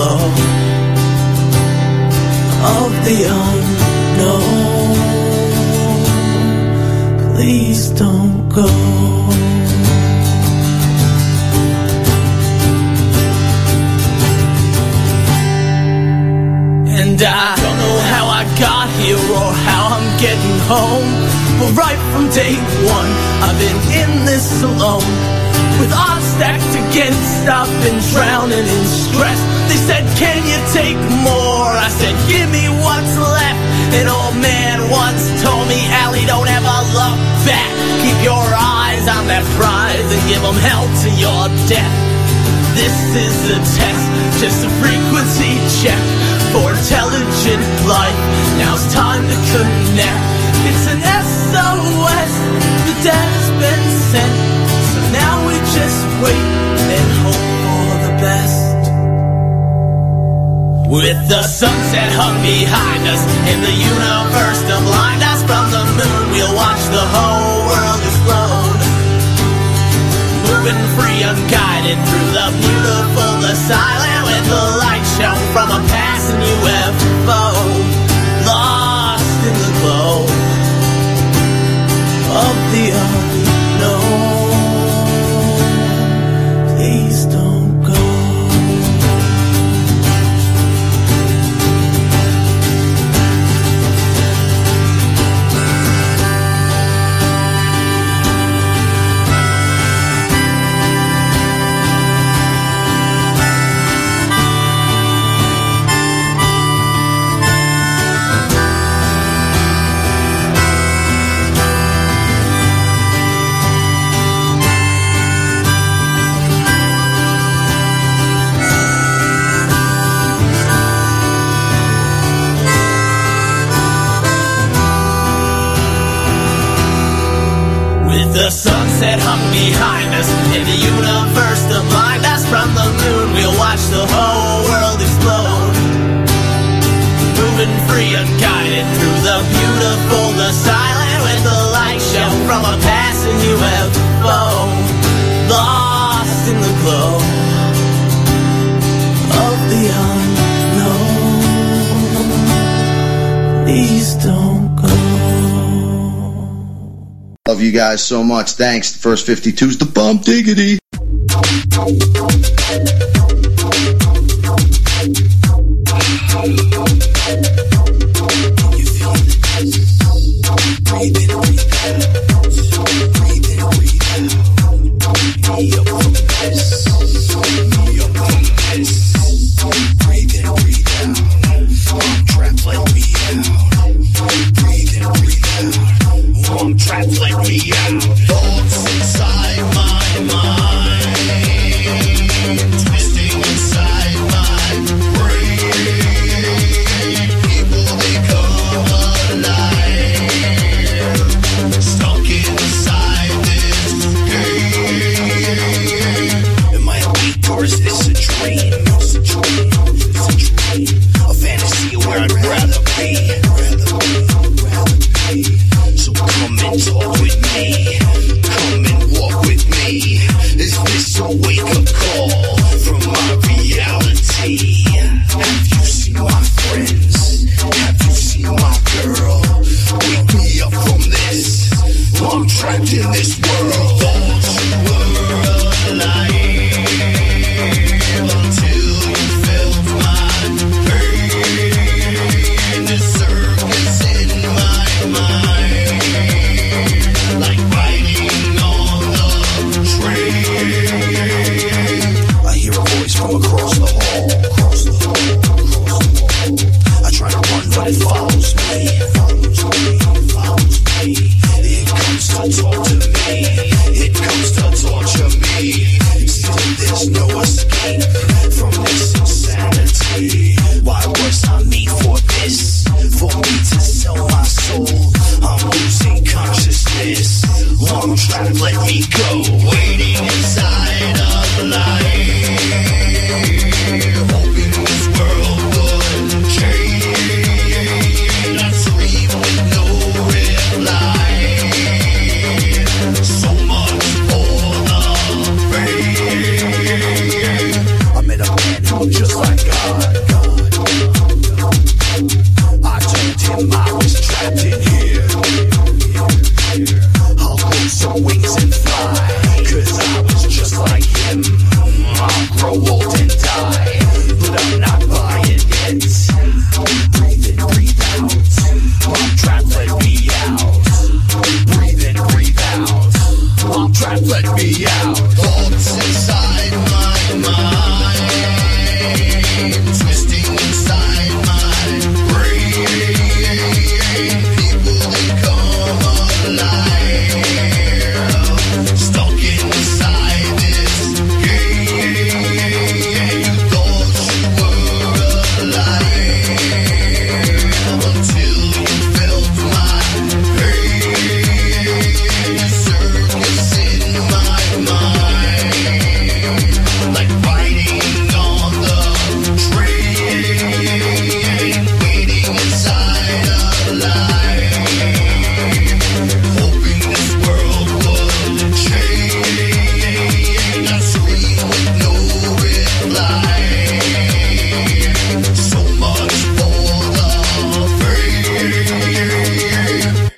Of the unknown. Please don't go. And I don't know how I got here or how I'm getting home. But right from day one, I've been in this alone. With odds stacked against, I've been drowning in stress. They said, Can you take more? I said, Give me what's left. An old man once told me, Allie, don't ever look back. Keep your eyes on that prize and give them hell to your death. This is a test, just a frequency check for intelligent life. Now it's time to connect. It's an SOS, the data's been sent. So now we just wait With the sunset hung behind us in the universe to blind us from the moon, we'll watch the whole world explode. Moving free, unguided through the beautiful, the silent, with the light shown from a passing UFO. Lost in the glow of the ocean. 厉害。Love you guys so much. Thanks. The first 52's the bump diggity. You feel the?